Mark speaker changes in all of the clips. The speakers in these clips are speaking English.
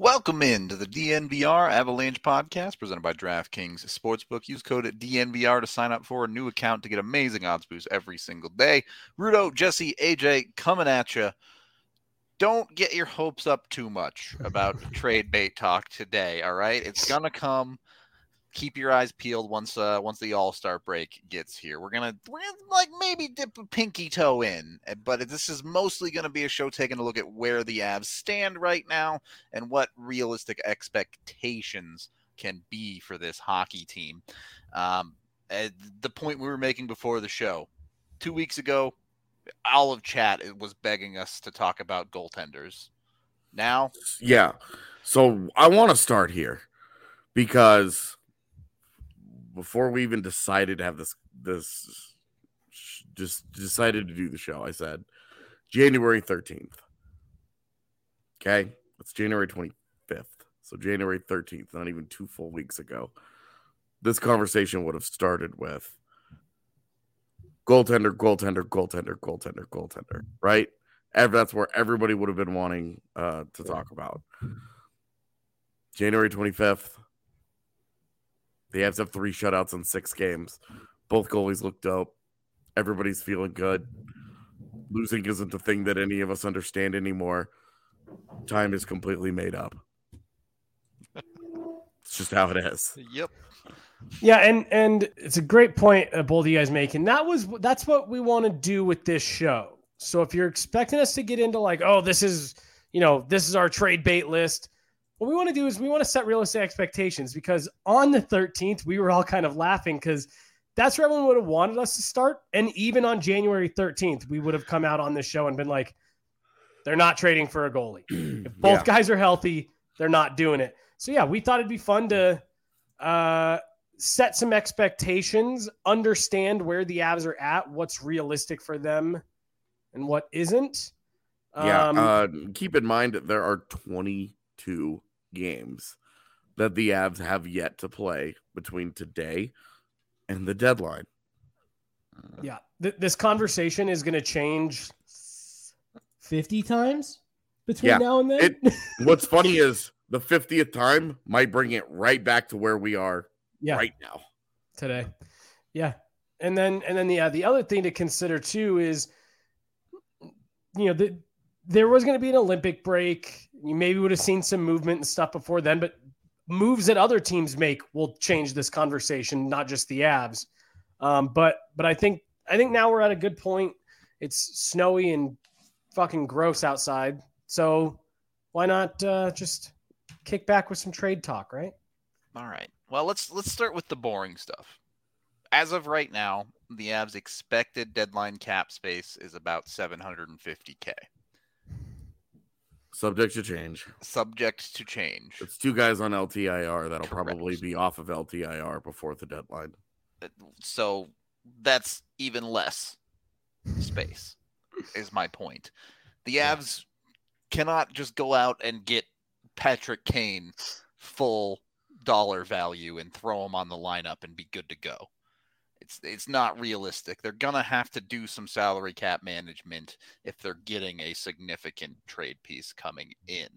Speaker 1: Welcome in to the DNVR Avalanche podcast presented by DraftKings Sportsbook. Use code at DNVR to sign up for a new account to get amazing odds boosts every single day. Rudo, Jesse, AJ coming at you. Don't get your hopes up too much about trade bait talk today, all right? It's going to come keep your eyes peeled once uh once the all-star break gets here. We're gonna we're gonna like maybe dip a pinky toe in eh, but this is mostly gonna be a show taking a look at where the avs stand right now and what realistic expectations can be for this hockey team. Um the point we were making before the show two weeks ago all of chat was begging us to talk about goaltenders. Now?
Speaker 2: Yeah. So i want to start here because before we even decided to have this this just decided to do the show, I said January 13th. Okay, it's January 25th. So January 13th, not even two full weeks ago. This conversation would have started with goaltender, goaltender, goaltender, goaltender, goaltender, right? That's where everybody would have been wanting uh, to talk about. January 25th, the Avs have three shutouts in six games. Both goalies look dope. Everybody's feeling good. Losing isn't the thing that any of us understand anymore. Time is completely made up. It's just how it is.
Speaker 1: Yep.
Speaker 3: Yeah, and and it's a great point uh, both of you guys make, and that was that's what we want to do with this show. So if you're expecting us to get into like, oh, this is you know this is our trade bait list, what we want to do is we want to set realistic expectations because on the 13th, we were all kind of laughing because that's where everyone would have wanted us to start. And even on January 13th, we would have come out on this show and been like, they're not trading for a goalie. if both yeah. guys are healthy, they're not doing it. So, yeah, we thought it'd be fun to uh, set some expectations, understand where the Avs are at, what's realistic for them, and what isn't.
Speaker 2: Yeah. Um, uh, keep in mind that there are 22 games that the Avs have yet to play between today and the deadline.
Speaker 3: Uh, yeah, Th- this conversation is going to change 50 times between yeah. now and then.
Speaker 2: It, what's funny is the 50th time might bring it right back to where we are yeah. right now
Speaker 3: today. Yeah. And then and then yeah, the other thing to consider too is you know, the there was going to be an Olympic break. You maybe would have seen some movement and stuff before then, but moves that other teams make will change this conversation, not just the Avs. Um, but but I think I think now we're at a good point. It's snowy and fucking gross outside, so why not uh, just kick back with some trade talk, right?
Speaker 1: All right. Well, let's let's start with the boring stuff. As of right now, the Avs' expected deadline cap space is about 750k.
Speaker 2: Subject to change.
Speaker 1: Subject to change.
Speaker 2: It's two guys on LTIR that'll Correct. probably be off of LTIR before the deadline.
Speaker 1: Uh, so that's even less space, is my point. The Avs cannot just go out and get Patrick Kane full dollar value and throw him on the lineup and be good to go. It's it's not realistic. They're gonna have to do some salary cap management if they're getting a significant trade piece coming in.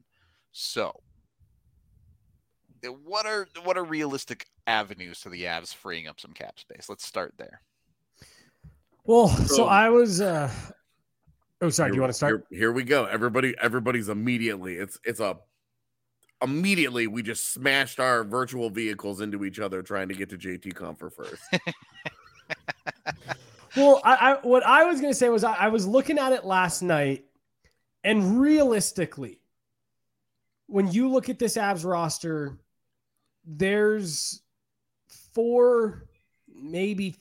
Speaker 1: So, what are what are realistic avenues to the Avs freeing up some cap space? Let's start there.
Speaker 3: Well, so, so I was. uh Oh, sorry. Here, do you want to start?
Speaker 2: Here, here, we go. Everybody, everybody's immediately. It's it's a immediately we just smashed our virtual vehicles into each other trying to get to JT Compher first.
Speaker 3: well, I, I, what I was going to say was I, I was looking at it last night, and realistically, when you look at this Avs roster, there's four, maybe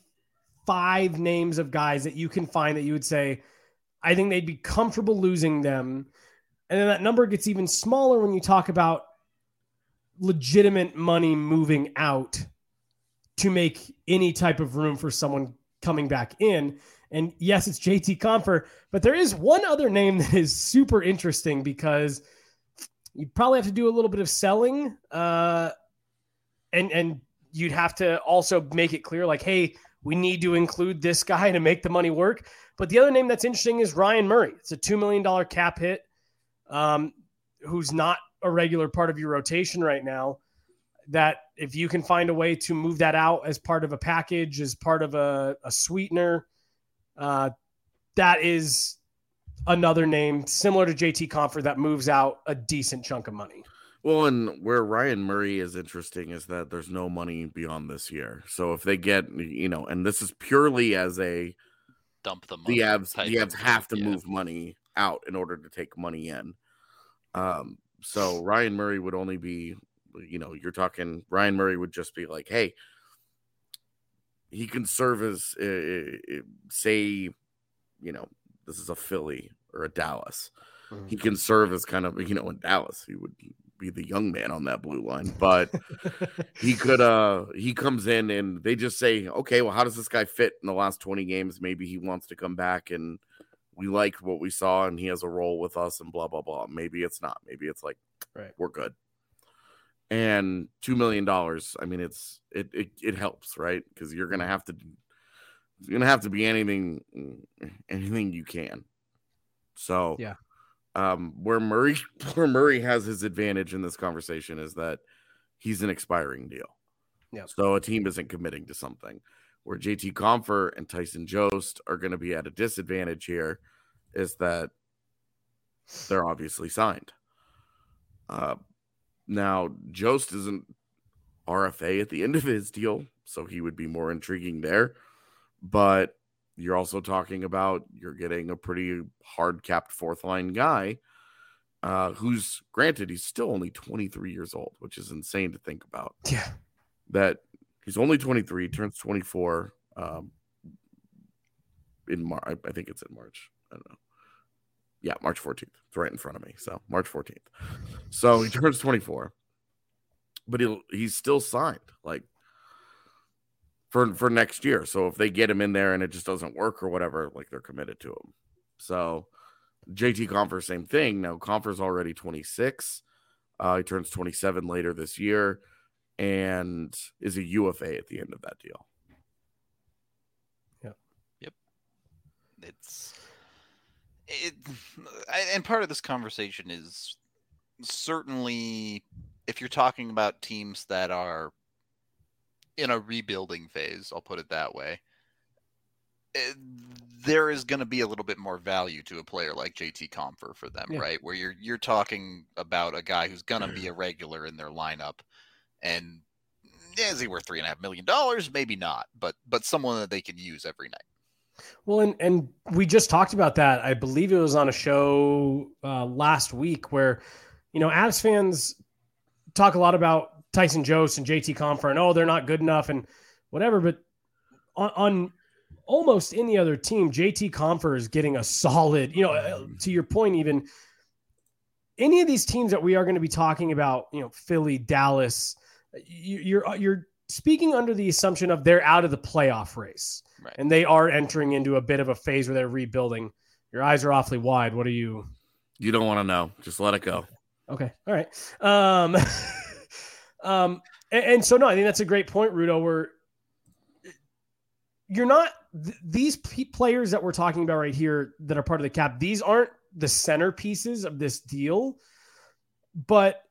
Speaker 3: five names of guys that you can find that you would say, I think they'd be comfortable losing them. And then that number gets even smaller when you talk about legitimate money moving out to make any type of room for someone coming back in. And yes, it's JT Compher, but there is one other name that is super interesting because you probably have to do a little bit of selling. Uh, and and you'd have to also make it clear like, hey, we need to include this guy to make the money work. But the other name that's interesting is Ryan Murray. It's a $2 million cap hit, um, who's not a regular part of your rotation right now. That if you can find a way to move that out as part of a package, as part of a, a sweetener, uh, that is another name similar to JT Compher that moves out a decent chunk of money.
Speaker 2: Well, and where Ryan Murray is interesting is that there's no money beyond this year. So if they get, you know, and this is purely as a
Speaker 1: dump the money.
Speaker 2: The Avs, the Avs have to yeah. move money out in order to take money in. Um, so Ryan Murray would only be, you know, you're talking Ryan Murray would just be like, hey, he can serve as, uh, say, you know, this is a Philly or a Dallas. Mm-hmm. He can serve as kind of, you know, in Dallas, he would be the young man on that blue line, but he could, uh, he comes in and they just say, okay, well, how does this guy fit in the last 20 games? Maybe he wants to come back and, we liked what we saw and he has a role with us and blah blah blah. Maybe it's not. Maybe it's like right. we're good. And two million dollars. I mean, it's it it, it helps, right? Because you're gonna have to you're gonna have to be anything anything you can. So
Speaker 3: yeah.
Speaker 2: Um, where Murray where Murray has his advantage in this conversation is that he's an expiring deal.
Speaker 3: Yeah.
Speaker 2: So a team isn't committing to something where JT Compher and Tyson Jost are going to be at a disadvantage here is that they're obviously signed. Uh, now, Jost isn't RFA at the end of his deal, so he would be more intriguing there. But you're also talking about you're getting a pretty hard capped fourth line guy uh, who's granted he's still only 23 years old, which is insane to think about.
Speaker 3: Yeah.
Speaker 2: That He's only 23, turns 24 um, in March. I, I think it's in March. I don't know. Yeah, March 14th. It's right in front of me. So March 14th. So he turns 24, but he he's still signed like for for next year. So if they get him in there and it just doesn't work or whatever, like they're committed to him. So JT Compher, same thing. Now Compher's already 26. Uh, he turns 27 later this year and is a UFA at the end of that deal.
Speaker 3: Yep.
Speaker 1: Yep. It's it and part of this conversation is certainly if you're talking about teams that are in a rebuilding phase, I'll put it that way. It, there is going to be a little bit more value to a player like JT Compher for them, yeah. right? Where you're you're talking about a guy who's going to be a mm-hmm. regular in their lineup and is he worth three and a half million dollars? Maybe not, but but someone that they can use every night.
Speaker 3: Well, and and we just talked about that. I believe it was on a show uh, last week where, you know, Avs fans talk a lot about Tyson Jost and JT Compher and oh they're not good enough and whatever, but on, on almost any other team, JT Compher is getting a solid. You know, uh, to your point, even any of these teams that we are going to be talking about, you know, Philly, Dallas, you're uh, you're speaking under the assumption of they're out of the playoff race right. and they are entering into a bit of a phase where they're rebuilding. Your eyes are awfully wide. What are you?
Speaker 2: You don't want to know. Just let it go.
Speaker 3: Okay. All right. Um, um, and, and, so no, I think that's a great point, Rudo. Where you're not th- these p- players that we're talking about right here that are part of the cap. These aren't the centerpieces of this deal, but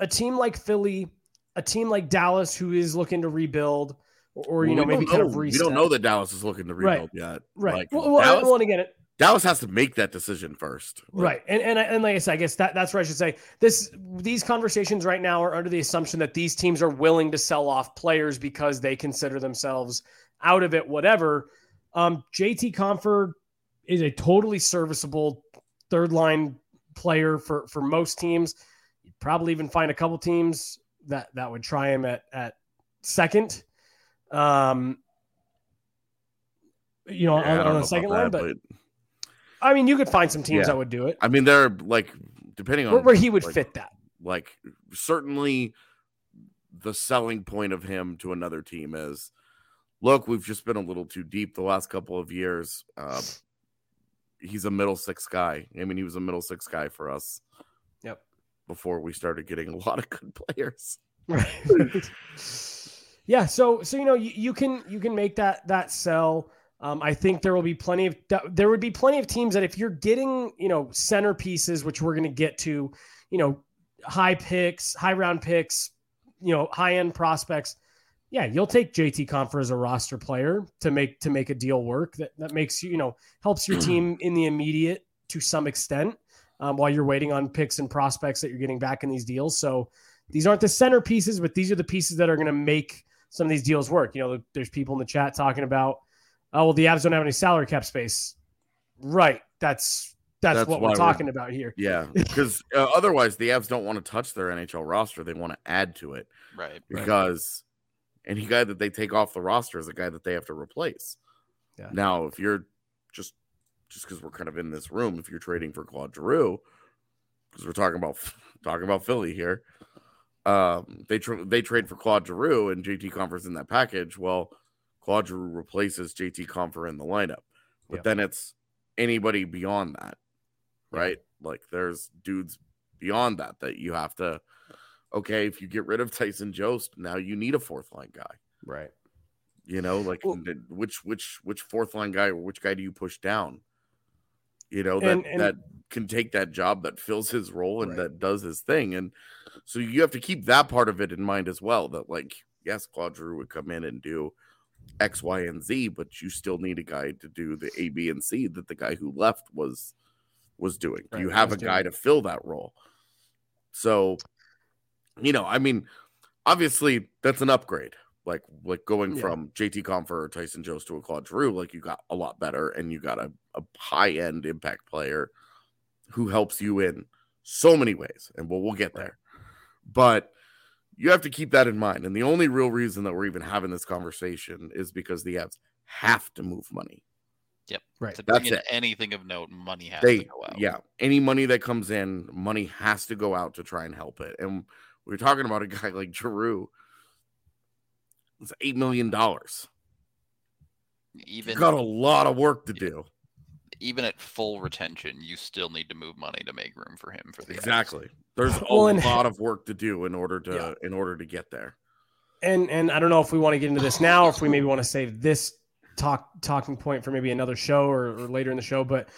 Speaker 3: a team like Philly a team like Dallas who is looking to rebuild, or, or you know maybe kind of reset.
Speaker 2: We don't know that Dallas is looking to rebuild
Speaker 3: right.
Speaker 2: yet.
Speaker 3: Right. Like, well, well,
Speaker 2: Dallas,
Speaker 3: well, again, it,
Speaker 2: Dallas has to make that decision first.
Speaker 3: Right. And, and and like I said, I guess that that's what I should say. This these conversations right now are under the assumption that these teams are willing to sell off players because they consider themselves out of it, whatever. Um, JT Compher is a totally serviceable third line player for for most teams. You'd probably even find a couple teams that that would try him at at second. Um, you know,
Speaker 2: Yeah,
Speaker 3: on, on
Speaker 2: know
Speaker 3: the second line,
Speaker 2: that,
Speaker 3: but I mean, you could find some teams
Speaker 2: Yeah.
Speaker 3: that would do it
Speaker 2: I mean, they're like depending on
Speaker 3: where, where he would
Speaker 2: like,
Speaker 3: fit that.
Speaker 2: like certainly the selling point of him to another team is look we've just been a little too deep the last couple of years uh, he's a middle six guy i mean he was a middle six guy for us
Speaker 3: Yep.
Speaker 2: before we started getting a lot of good players
Speaker 3: Right. yeah. So so you know you, you can you can make that that sell. Um, I think there will be plenty of there would be plenty of teams that if you're getting you know centerpieces, which we're going to get to, you know, high picks, high round picks, you know, high end prospects. Yeah, you'll take JT Compher as a roster player to make to make a deal work. That that makes you you know helps your team in the immediate to some extent um, while you're waiting on picks and prospects that you're getting back in these deals. So these aren't the centerpieces, but these are the pieces that are going to make some of these deals work. You know, there's people in the chat talking about, oh, well, the Avs don't have any salary cap space. Right. That's that's,
Speaker 2: That's
Speaker 3: what we're
Speaker 2: we're-
Speaker 3: talking about here.
Speaker 2: yeah because uh, otherwise the avs don't want to touch their nhl roster they want to add to it
Speaker 1: Right.
Speaker 3: Right.
Speaker 2: because any guy that they take off the roster is a guy that they have to replace.
Speaker 3: Yeah.
Speaker 2: Now, if you're just just because we're kind of in this room, if you're trading for Claude Giroux, because we're talking about talking about Philly here, um, they tra- they trade for Claude Giroux and JT Compher's in that package. Well, Claude Giroux replaces JT Compher in the lineup, but
Speaker 3: Yeah.
Speaker 2: then it's anybody beyond that, right? Like there's dudes beyond that that you have to okay, if you get rid of Tyson Jost, now you need a fourth line guy.
Speaker 3: Right.
Speaker 2: You know, like
Speaker 3: Well-
Speaker 2: which which which fourth line guy or which guy do you push down? You know, that
Speaker 3: And- and-
Speaker 2: that can take that job that fills his role and
Speaker 3: Right.
Speaker 2: that does his thing. And so you have to keep that part of it in mind as well. That like, yes, Claude Giroux would come in and do X, Y, and Z, but you still need a guy to do the A, B, and C that the guy who left was was doing.
Speaker 3: Right,
Speaker 2: you have a guy to fill that role. So, you know, I mean, obviously that's an upgrade. Like like going
Speaker 3: Yeah.
Speaker 2: from JT Compher or Tyson Jones to a Claude Giroux, like you got a lot better and you got a, a high end impact player who helps you in so many ways. And we'll we'll get there. But you have to keep that in mind. And the only real reason that we're even having this conversation is because the Avs have to move money. Yep.
Speaker 3: Right.
Speaker 1: To bring
Speaker 2: That's
Speaker 1: in
Speaker 2: it.
Speaker 1: anything of note, money has
Speaker 2: They
Speaker 1: to go out.
Speaker 2: yeah, any money that comes in, money has to go out to try and help it. And we are talking about a guy like Giroux. It's eight million dollars.
Speaker 1: Even
Speaker 2: Got a lot of work to do.
Speaker 1: Even at full retention, you still need to move money to make room for him for the Avs.
Speaker 2: Exactly. There's a
Speaker 3: Well, and-
Speaker 2: lot of work to do in order to
Speaker 3: Yeah.
Speaker 2: in order to get there.
Speaker 3: And and I don't know if we want to get into this now, or if we maybe want to save this talk talking point for maybe another show or, or later in the show. But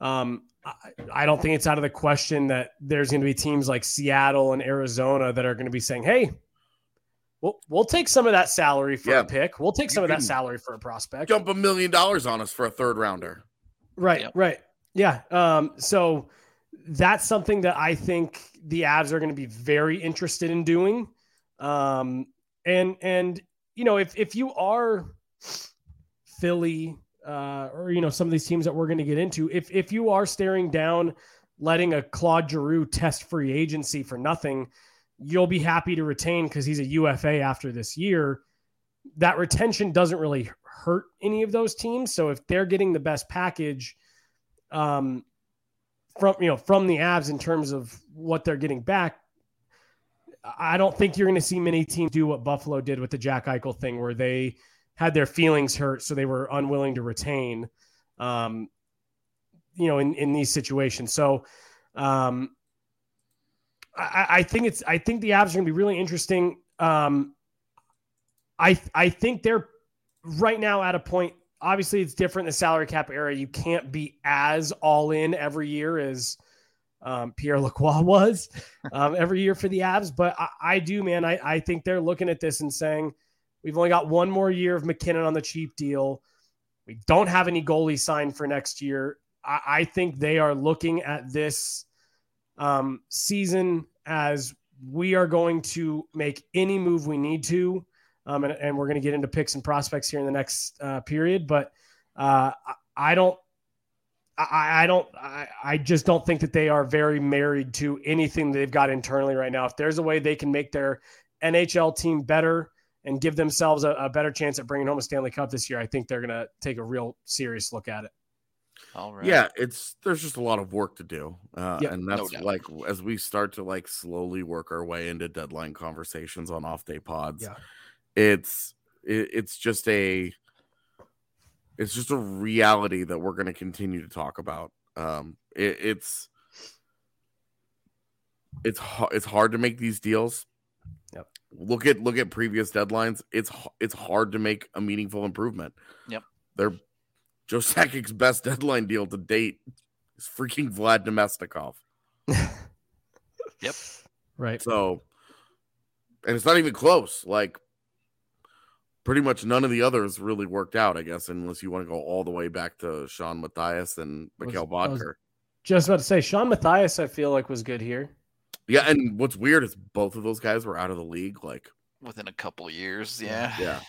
Speaker 3: um, I, I don't think it's out of the question that there's going to be teams like Seattle and Arizona that are going to be saying, "Hey, we'll we'll take some of that salary for
Speaker 2: Yeah.
Speaker 3: a pick. We'll take
Speaker 2: You
Speaker 3: some of that salary for a prospect."
Speaker 2: Jump a million dollars on us for a third rounder.
Speaker 3: Right,
Speaker 1: Yep.
Speaker 3: right. Yeah. Um, so that's something that I think the Avs are going to be very interested in doing. Um, and and you know, if if you are Philly, uh, or you know, some of these teams that we're going to get into, if if you are staring down letting a Claude Giroux test free agency for nothing, you'll be happy to retain because he's a UFA after this year. That retention doesn't really hurt any of those teams. So if they're getting the best package, um, from you know from the Avs in terms of what they're getting back, I don't think you're going to see many teams do what Buffalo did with the Jack Eichel thing, where they had their feelings hurt, so they were unwilling to retain. Um, you know, in in these situations, so um, I, I think it's I think the Avs are going to be really interesting. Um, I I think they're right now at a point. Obviously, it's different in the salary cap era. You can't be as all in every year as um, Pierre Lacroix was um, every year for the Avs. But I, I do, man. I, I think they're looking at this and saying, we've only got one more year of MacKinnon on the cheap deal. We don't have any goalie signed for next year. I, I think they are looking at this um, season as we are going to make any move we need to. Um, and, and, we're going to get into picks and prospects here in the next uh, period. But uh, I don't, I, I don't, I, I, just don't think that they are very married to anything they've got internally right now. If there's a way they can make their NHL team better and give themselves a, a better chance at bringing home a Stanley Cup this year, I think they're going to take a real serious look at it.
Speaker 2: All right. Yeah, it's there's just a lot of work to do, uh, yep, and that's no like as we start to like slowly work our way into deadline conversations on off day pods. Yeah. It's it, it's just a it's just a reality that we're going to continue to talk about. Um, it, it's it's it's hard to make these deals. Yep. Look at look at previous deadlines. It's it's hard to make a meaningful improvement.
Speaker 1: Yep.
Speaker 2: They're Joe Sakic's best deadline deal to date is freaking Vlad Namestnikov.
Speaker 1: yep.
Speaker 3: Right.
Speaker 2: So, and it's not even close. Like, pretty much none of the others really worked out, I guess, unless you want to go all the way back to Shawn Matthias and Mikkel Boedker.
Speaker 3: Just about to say, Shawn Matthias, I feel like was good here.
Speaker 2: Yeah, and what's weird is both of those guys were out of the league like
Speaker 1: within a couple years. Yeah.
Speaker 2: Yeah.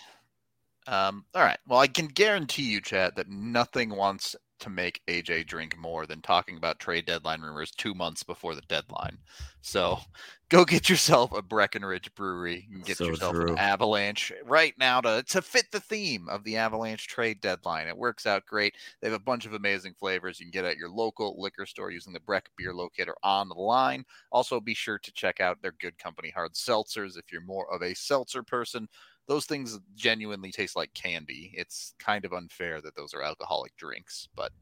Speaker 1: Um, all right. Well, I can guarantee you, Chad, that nothing wants to make AJ drink more than talking about trade deadline rumors two months before the deadline. So go get yourself a Breckenridge brewery and get so yourself true. an avalanche right now to, to fit the theme of the avalanche trade deadline. It works out great. They have a bunch of amazing flavors you can get at your local liquor store using the Breck beer locator on the line. Also be sure to check out their good company hard seltzers if you're more of a seltzer person those things genuinely taste like candy. It's kind of unfair that those are alcoholic drinks, but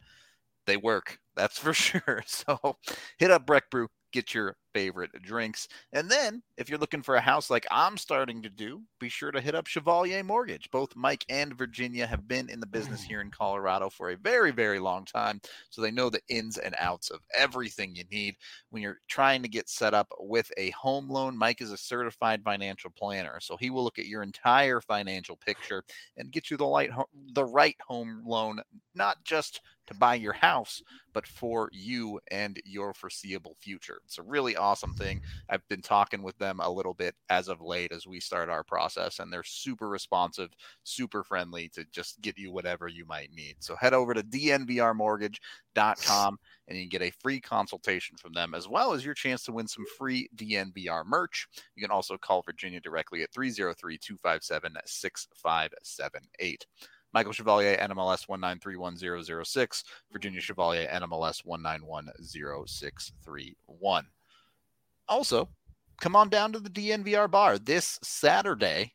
Speaker 1: they work. That's for sure. So hit up Breck Brew, get your favorite drinks. And then, if you're looking for a house like I'm starting to do, be sure to hit up Chevalier Mortgage. Both Mike and Virginia have been in the business mm. here in Colorado for a very, very long time. So they know the ins and outs of everything you need when you're trying to get set up with a home loan. Mike is a certified financial planner. So he will look at your entire financial picture and get you the, light, the right home loan, not just to buy your house, but for you and your foreseeable future. It's a really awesome thing. I've been talking with them a little bit as of late as we start our process, and they're super responsive, super friendly to just get you whatever you might need. So head over to dnvrmortgage.com and you can get a free consultation from them, as well as your chance to win some free DNVR merch. You can also call Virginia directly at 303 257 6578. Michael Chevalier, NMLS 1931006. Virginia Chevalier, NMLS 1910631. Also, come on down to the DNVR bar this Saturday.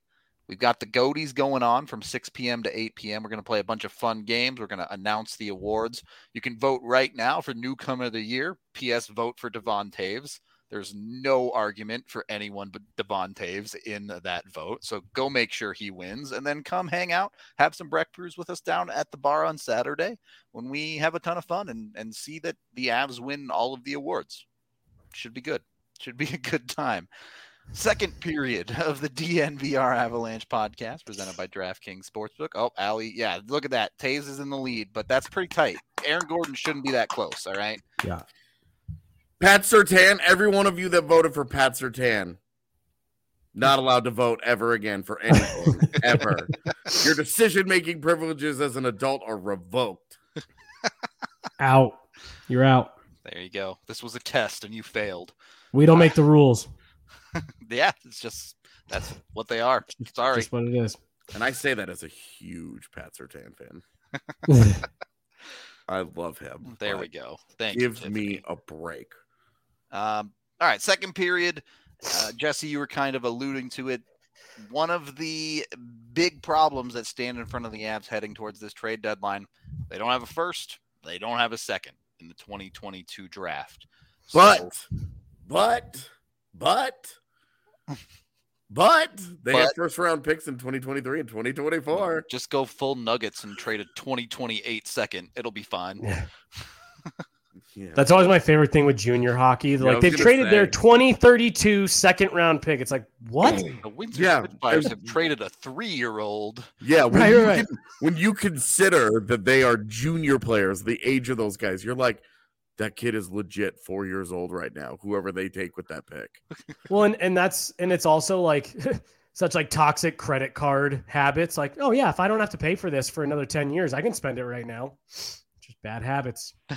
Speaker 1: We've got the Goaties going on from 6 p.m. to 8 p.m. We're going to play a bunch of fun games. We're going to announce the awards. You can vote right now for Newcomer of the Year. P.S. Vote for Devon Toews. There's no argument for anyone but Devon Toews in that vote. So go make sure he wins and then come hang out, have some Breck brews with us down at the bar on Saturday when we have a ton of fun and, and see that the Avs win all of the awards. Should be good. Should be a good time. Second period of the DNVR Avalanche podcast presented by DraftKings Sportsbook. Oh, Ali, yeah, look at that. Toews is in the lead, but that's pretty tight. Aaron Gordon shouldn't be that close, all right?
Speaker 3: Yeah.
Speaker 2: Pat Surtain, every one of you that voted for Pat Surtain, not allowed to vote ever again for anything, ever. Your decision making privileges as an adult are revoked.
Speaker 3: Out. You're out.
Speaker 1: There you go. This was a test and you failed.
Speaker 3: We don't make the rules.
Speaker 1: yeah, it's just that's what they are. Sorry.
Speaker 3: Just what it is.
Speaker 2: And I say that as a huge Pat Surtain fan. I love him.
Speaker 1: There we go. Thank
Speaker 2: give
Speaker 1: you.
Speaker 2: Give me a break.
Speaker 1: Um, all right, second period. Uh, Jesse, you were kind of alluding to it. One of the big problems that stand in front of the Avs heading towards this trade deadline, they don't have a first, they don't have a second in the 2022 draft.
Speaker 2: But, but, but, but they but, have first round picks in 2023 and 2024.
Speaker 1: Just go full Nuggets and trade a 2028 second. It'll be fine.
Speaker 2: Yeah.
Speaker 3: That's always my favorite thing with junior hockey.
Speaker 2: I
Speaker 3: Like they've
Speaker 2: gonna
Speaker 3: traded their
Speaker 2: say.
Speaker 3: 2032 second round pick. It's like, what?
Speaker 1: The Windsor
Speaker 2: yeah.
Speaker 1: Spitfires have traded a three-year-old.
Speaker 2: Yeah, when,
Speaker 3: Right,
Speaker 2: you
Speaker 3: right.
Speaker 2: con- when you consider that they are junior players, the age of those guys, you're like, that kid is legit four years old right now. Whoever they take with that pick,
Speaker 3: Well, and, and that's and it's also like such like toxic credit card habits. Like, oh yeah, if I don't have to pay for this for another 10 years, I can spend it right now. Just bad habits.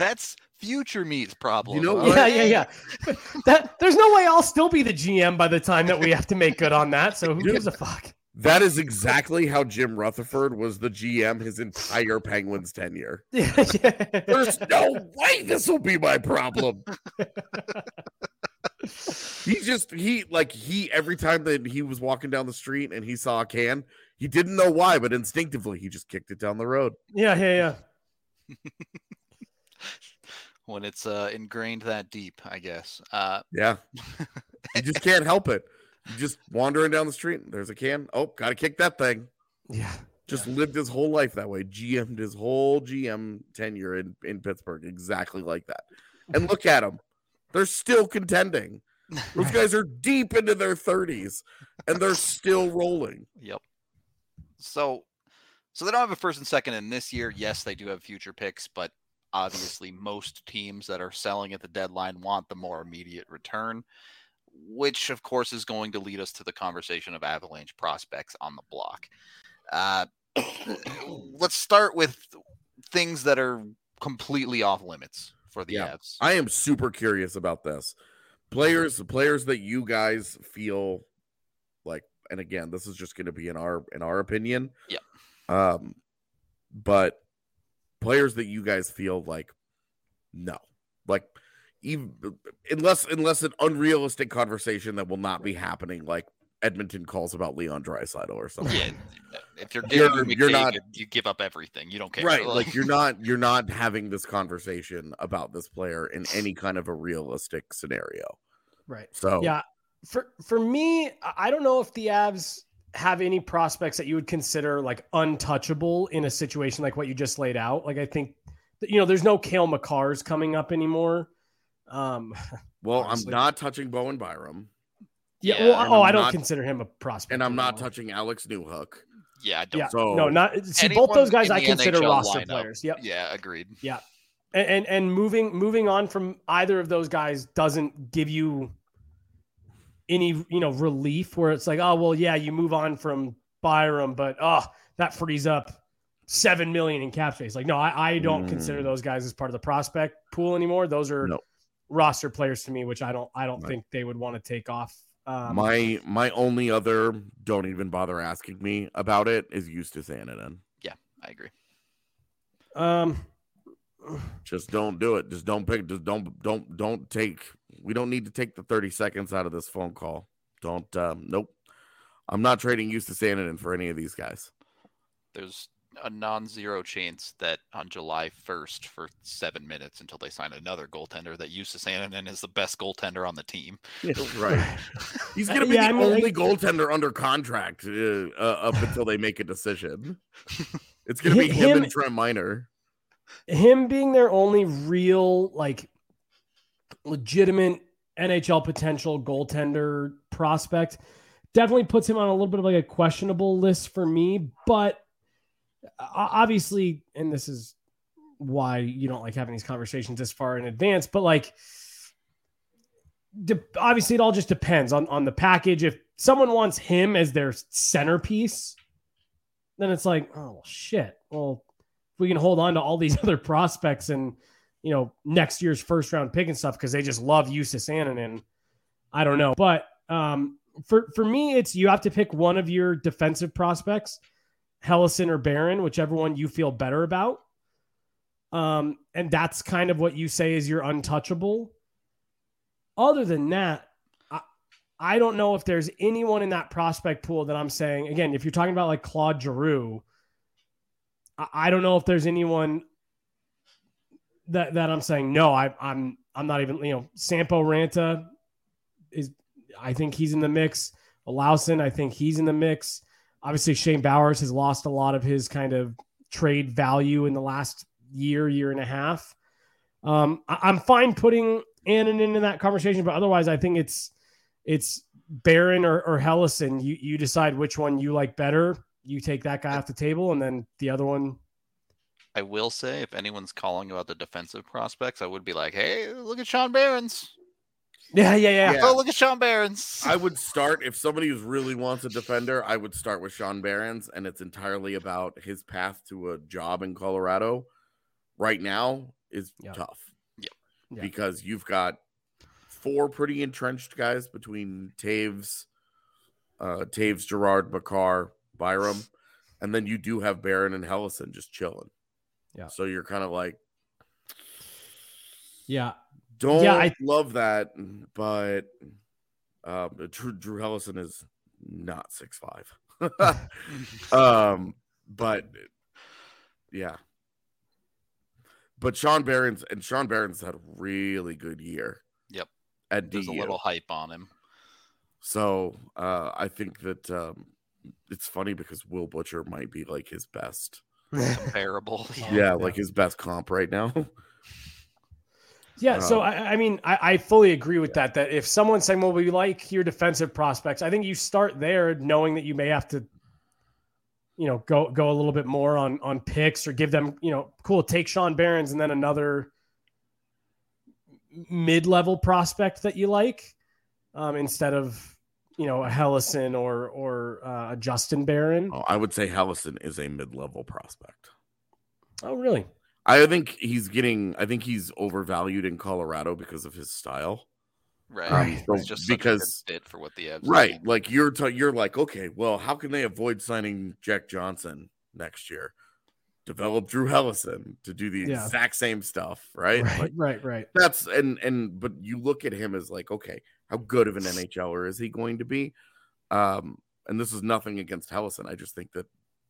Speaker 1: That's future me's problem.
Speaker 2: You know
Speaker 1: huh?
Speaker 2: what?
Speaker 3: Yeah, yeah, yeah. that there's no way I'll still be the GM by the time that we have to make good on that. So who gives a fuck?
Speaker 2: that is exactly how Jim Rutherford was the GM his entire Penguins tenure.
Speaker 3: Yeah, yeah.
Speaker 2: There's no way this will be my problem. he just he like he every time that he was walking down the street and he saw a can, he didn't know why, but instinctively he just kicked it down the road.
Speaker 3: yeah, yeah, yeah.
Speaker 1: when it's uh, ingrained that deep, I guess. Uh,
Speaker 2: Yeah. you just can't help it. You just wandering down the street. There's a can. Oh, gotta kick that thing.
Speaker 3: Yeah.
Speaker 2: Just lived his whole life that way. GM'd his whole GM tenure in, in Pittsburgh exactly like that. And look at them. They're still contending. Those guys are deep into their 30s and they're still rolling.
Speaker 1: Yep. So, so they don't have a first and second in this year. Yes, they do have future picks, but obviously most teams that are selling at the deadline want the more immediate return, which of course is going to lead us to the conversation of Avalanche prospects on the block. Uh, let's start with things that are completely off limits for the
Speaker 2: Yeah.
Speaker 1: Avs.
Speaker 2: I am super curious about this. Players, the players that you guys feel like, and again, this is just going to be in our in our opinion.
Speaker 1: Yeah.
Speaker 2: Um, but players that you guys feel like, no, like even unless unless an unrealistic conversation that will not be happening, like Edmonton calls about Leon Draisaitl or something.
Speaker 1: yeah, if you're
Speaker 2: You're-
Speaker 1: Gary
Speaker 2: you're not-
Speaker 1: you give up everything. You don't care,
Speaker 2: right like you're not you're not having this conversation about this player in any kind of a realistic scenario
Speaker 3: Right.
Speaker 2: so
Speaker 3: Yeah. For for me, I- I don't know if the Avs have any prospects that you would consider like untouchable in a situation like what you just laid out. Like I think you know, there's no Cale Makars coming up anymore. Um
Speaker 2: well
Speaker 3: honestly.
Speaker 2: i'm not touching bowen byram
Speaker 3: yeah,
Speaker 1: Yeah,
Speaker 3: well,
Speaker 2: and
Speaker 3: oh,
Speaker 2: I'm
Speaker 3: I don't
Speaker 2: not-
Speaker 3: consider him a prospect.
Speaker 2: and i'm not
Speaker 3: anymore.
Speaker 2: touching alex newhook
Speaker 1: yeah, I don't
Speaker 3: Yeah,
Speaker 2: So-
Speaker 3: no, not see both those guys I consider
Speaker 1: NHL
Speaker 3: roster
Speaker 1: lineup.
Speaker 3: players. Yep.
Speaker 1: Yeah, agreed. Yeah.
Speaker 3: And, and and moving moving on from either of those guys doesn't give you any you know relief where it's like oh well yeah you move on from Byram but oh that frees up seven million in cap space like no I, I don't consider
Speaker 2: Mm.
Speaker 3: those guys as part of the prospect pool anymore those are
Speaker 2: No.
Speaker 3: roster players to me which I don't I don't
Speaker 2: Right.
Speaker 3: think they would want to take off um,
Speaker 2: my my only other don't even bother asking me about it is Justus Annunen.
Speaker 1: I agree.
Speaker 3: um
Speaker 2: just don't do it just don't pick just don't don't don't take we don't need to take the 30 seconds out of this phone call don't um nope i'm not trading Justus Annunen for any of these guys
Speaker 1: There's a non-zero chance that on July 1st for seven minutes until they sign another goaltender that Justus Annunen is the best goaltender on the team.
Speaker 2: right He's going to be
Speaker 3: Yeah,
Speaker 2: the
Speaker 3: I mean,
Speaker 2: only
Speaker 3: like-
Speaker 2: goaltender under contract uh, uh, up until they make a decision. It's going to be him,
Speaker 3: Him-
Speaker 2: and Trent Miner.
Speaker 3: Him being their only real like legitimate NHL potential goaltender prospect definitely puts him on a little bit of like a questionable list for me. But obviously, and this is why you don't like having these conversations this far in advance, but like de- obviously it all just depends on on the package. If someone wants him as their centerpiece, then it's like, oh shit. Well, we can hold on to all these other prospects and you know next year's first round pick and stuff because they just love Justus Annunen. I don't know, but um, for for me, it's you have to pick one of your defensive prospects, Helleson or Barron, whichever one you feel better about. Um, and that's kind of what you say is your untouchable. Other than that, I, I don't know if there's anyone in that prospect pool that I'm saying again. If you're talking about like Claude Giroux, I, don't know if there's anyone that that I'm saying no. I, I'm I'm not even you know Sampo Ranta is I think he's in the mix. Lawson, I think he's in the mix. Obviously, Shane Bowers has lost a lot of his kind of trade value in the last year, year and a half. Um, I, am fine putting Annunen into that conversation, but otherwise, I think it's it's Barron or, or Helleson. You you decide which one you like better. You take that guy off the table, and then the other one.
Speaker 1: I will say, if anyone's calling about the defensive prospects, I would be like, "Hey, look at Sean Behrens."
Speaker 3: Yeah, yeah, yeah.
Speaker 1: yeah. Oh, look at Sean Behrens.
Speaker 2: I would start if somebody who really wants a defender. I would start with Sean Behrens, and it's entirely about his path to a job in Colorado. Right now is yep. tough.
Speaker 1: Yep.
Speaker 2: Because you've got four pretty entrenched guys between Taves, uh, Toews, Girard, Makar, Byram, and then you do have Barron and Helleson just chilling.
Speaker 3: Yeah.
Speaker 2: So you're kind of like,
Speaker 3: yeah,
Speaker 2: don't
Speaker 3: yeah, I
Speaker 2: love that, but um, Drew, Drew Helleson is not six five. um, but yeah, but Sean Behrens and Sean Behrens had a really good year.
Speaker 1: Yep,
Speaker 2: at
Speaker 1: there's DU. a little hype on him.
Speaker 2: So uh, I think that um, it's funny because Will Butcher might be like his best
Speaker 1: comparable.
Speaker 2: yeah, yeah, like his best comp right now.
Speaker 3: Yeah, um, so I, I mean, I, I, fully agree with that. That if someone's saying, "Well, we like your defensive prospects," I think you start there, knowing that you may have to, you know, go go a little bit more on on picks or give them, you know, cool, take Sean Behrens and then another mid level prospect that you like, um, instead of you know a Helleson or or uh, a Justin Barron.
Speaker 2: Oh, I would say Helleson is a mid level prospect.
Speaker 3: Oh, really?
Speaker 2: I think he's getting. I think he's overvalued in Colorado because of his style.
Speaker 1: Right. Um, so it's just because fit for what the Avs
Speaker 2: right. Like you're t- you're like okay, well, how can they avoid signing Jack Johnson next year? Develop Drew Helleson to do the yeah. exact same stuff, right?
Speaker 3: Right,
Speaker 2: like,
Speaker 3: right, right.
Speaker 2: That's and and but you look at him as like, okay, how good of an NHLer is he going to be? Um, and this is nothing against Helleson. I just think that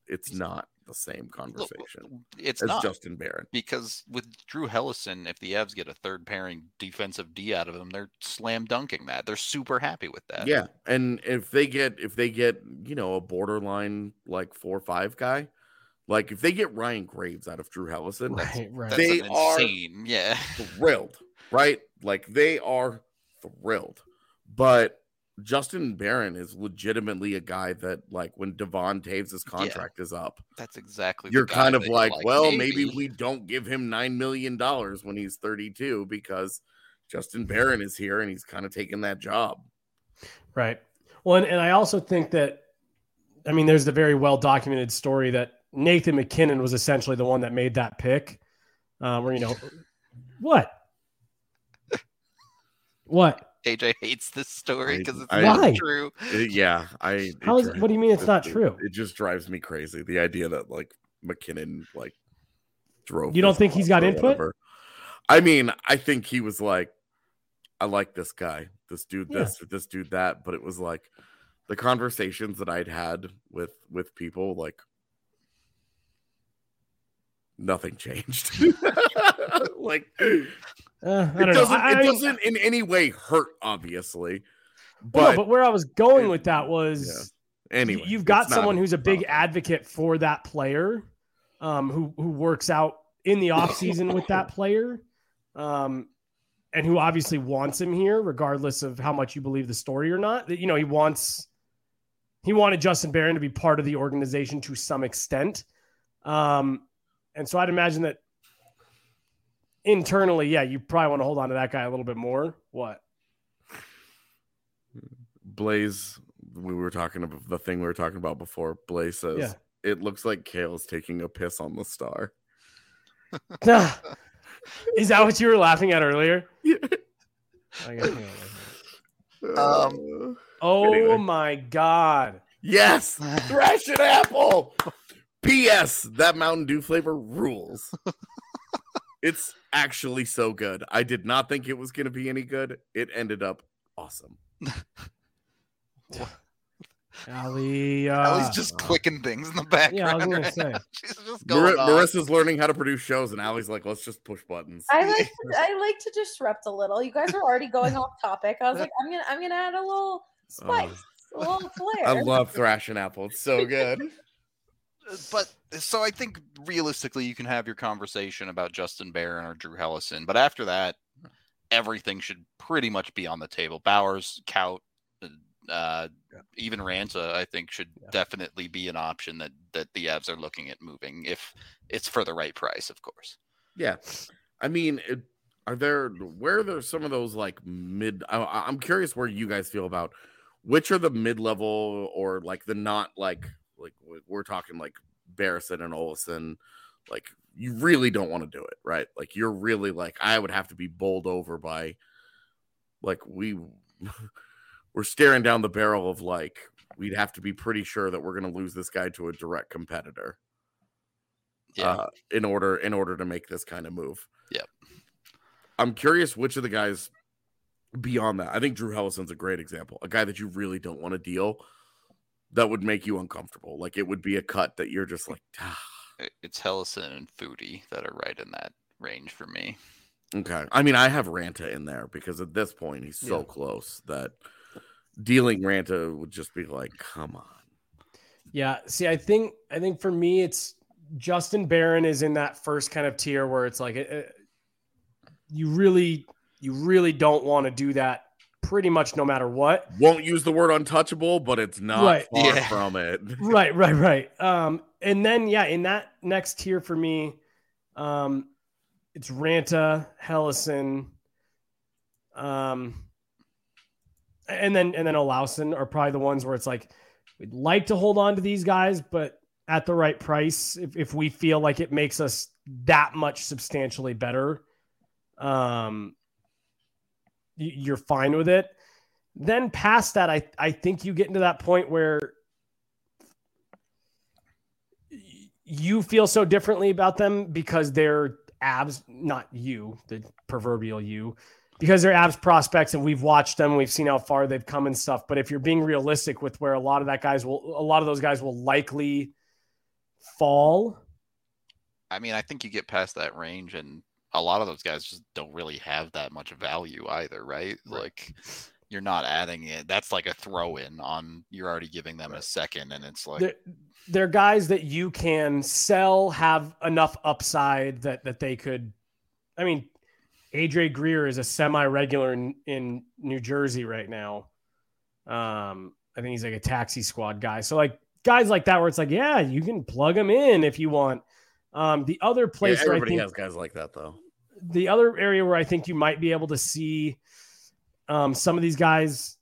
Speaker 2: it's not the same conversation.
Speaker 1: It's not Justin Barron because with Drew Helleson, if the Avs get a third pairing defensive D out of him, they're slam dunking that. They're super happy with that.
Speaker 2: Yeah, and if they get if they get you know a borderline like four or five guy, like if they get Ryan Graves out of Drew Helleson, right, right. they are insane.
Speaker 1: yeah
Speaker 2: thrilled, right? Like they are thrilled, but Justin Barron is legitimately a guy that, like, when Devon Toews' contract yeah, is up,
Speaker 1: that's exactly
Speaker 2: you're kind of like, like, well, maybe. maybe we don't give him nine million dollars when he's 32 because Justin Barron is here and he's kind of taking that job.
Speaker 3: Right. Well, and, and I also think that, I mean, there's the very well documented story that Nathan MacKinnon was essentially the one that made that pick. Uh, where you know, what, what
Speaker 1: AJ hates this story because it's I, not true.
Speaker 2: yeah, I.
Speaker 3: How is? What do you mean it's it, not true?
Speaker 2: It, it, just drives me crazy. The idea that like MacKinnon like drove.
Speaker 3: You don't think he's got input? Whatever.
Speaker 2: I mean, I think he was like, I like this guy, this dude, this, yeah. this dude, that. But it was like the conversations that I'd had with with people, like nothing changed. like
Speaker 3: uh,
Speaker 2: it doesn't, I, it doesn't in any way hurt, obviously. But,
Speaker 3: no, but where I was going with that was yeah. anyway, you've got someone who's a big advocate for that player, um, who who works out in the off season with that player, um, and who obviously wants him here, regardless of how much you believe the story or not. That you know he wants he wanted Justin Barron to be part of the organization to some extent. Um, and so I'd imagine that internally, yeah, you probably want to hold on to that guy a little bit more. What?
Speaker 2: Blaze, we were talking about the thing we were talking about before. Blaze says yeah. it looks like Cale's taking a piss on the star.
Speaker 3: Is that what you were laughing at earlier? Yeah. um, oh anyway. my god.
Speaker 2: Yes, thrash an apple. P.S. That Mountain Dew flavor rules. it's actually so good. I did not think it was going to be any good. It ended up awesome.
Speaker 3: Ali, uh,
Speaker 1: Ali's just clicking things in the background. Yeah, I was gonna right say. She's
Speaker 2: just going Mar- Marissa's learning how to produce shows, and Ali's like, "Let's just push buttons."
Speaker 4: I like to, I like to disrupt a little. You guys are already going off topic. I was like, I'm gonna I'm gonna add a little spice, uh, a little flair.
Speaker 2: I love thrashing apple. It's so good.
Speaker 1: Uh, But so I think realistically, you can have your conversation about Justin Barron or Drew Helleson, but after that, everything should pretty much be on the table. Bowers, Kaut, uh, even Ranta, I think should
Speaker 3: Yeah.
Speaker 1: definitely be an option that that the Avs are looking at moving if it's for the right price, of course.
Speaker 2: Yeah, I mean, are there where are there some of those like mid? I- I'm curious where you guys feel about which are the mid level or like the not like like we- we're talking like Barrison and Olson, like you really don't want to do it, right? Like you're really like I would have to be bowled over by like we we're staring down the barrel of like we'd have to be pretty sure that we're going to lose this guy to a direct competitor
Speaker 1: Yeah.
Speaker 2: uh, in order in order to make this kind of move.
Speaker 1: Yep.
Speaker 2: I'm curious which of the guys beyond that. I think Drew Helleson's a great example. A guy that you really don't want to deal that would make you uncomfortable. Like it would be a cut that you're just like, ah.
Speaker 1: It's Helleson and Foudy that are right in that range for me.
Speaker 2: okay. I mean, I have Ranta in there because at this point he's so
Speaker 3: Yeah.
Speaker 2: close that dealing Ranta would just be like, come on.
Speaker 3: Yeah. See, I think I think for me, it's Justin Barron is in that first kind of tier where it's like uh, you really, you really don't want to do that. Pretty much no matter what.
Speaker 2: Won't use the word untouchable, but it's not
Speaker 3: Right.
Speaker 2: far
Speaker 1: Yeah.
Speaker 2: from it.
Speaker 3: right, right, right. Um, and then yeah, in that next tier for me, um, it's Ranta, Helleson, um, and then and then Olausson are probably the ones where it's like we'd like to hold on to these guys, but at the right price, if if we feel like it makes us that much substantially better, um, y- you're fine with it. Then past that, I I think you get into that point where you feel so differently about them because they're Avs, not you, the proverbial you, because they're Avs prospects and we've watched them, we've seen how far they've come and stuff. But if you're being realistic with where a lot of that guys will, a lot of those guys will likely fall.
Speaker 1: I mean, I think you get past that range, and a lot of those guys just don't really have that much value either, right?
Speaker 3: Right.
Speaker 1: Like, you're not adding it. That's like a throw in on. You're already giving them a second, and it's like,
Speaker 3: They're, they're guys that you can sell, have enough upside that that they could. I mean, AJ Greer is a semi-regular in, in New Jersey right now. Um, I think he's like a taxi squad guy. So like guys like that, where it's like, yeah, you can plug them in if you want. Um, the other
Speaker 2: Yeah,
Speaker 3: place I
Speaker 2: everybody
Speaker 3: think
Speaker 2: has guys like that though.
Speaker 3: the other area where I think you might be able to see um, some of these guys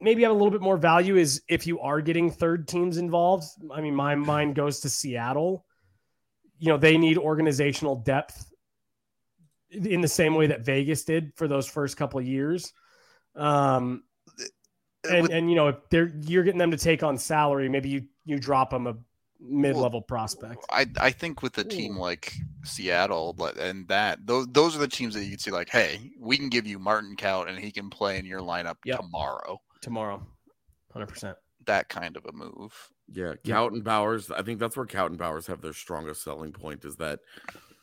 Speaker 3: maybe have a little bit more value is if you are getting third teams involved. I mean, my mind goes to Seattle. You know, they need organizational depth in the same way that Vegas did for those first couple of years. Um, and, and you know, if they're you're getting them to take on salary, maybe you you drop them a mid-level prospect.
Speaker 1: I I think with a team like Seattle but- and that those those are the teams that you can see like, hey, we can give you Martin Kaut and he can play in your lineup
Speaker 3: Yep.
Speaker 1: tomorrow.
Speaker 3: tomorrow. 100%.
Speaker 1: That kind of a move.
Speaker 2: Yeah,
Speaker 3: Yeah.
Speaker 2: Kaut and Bowers. I think that's where Kaut and Bowers have their strongest selling point is that,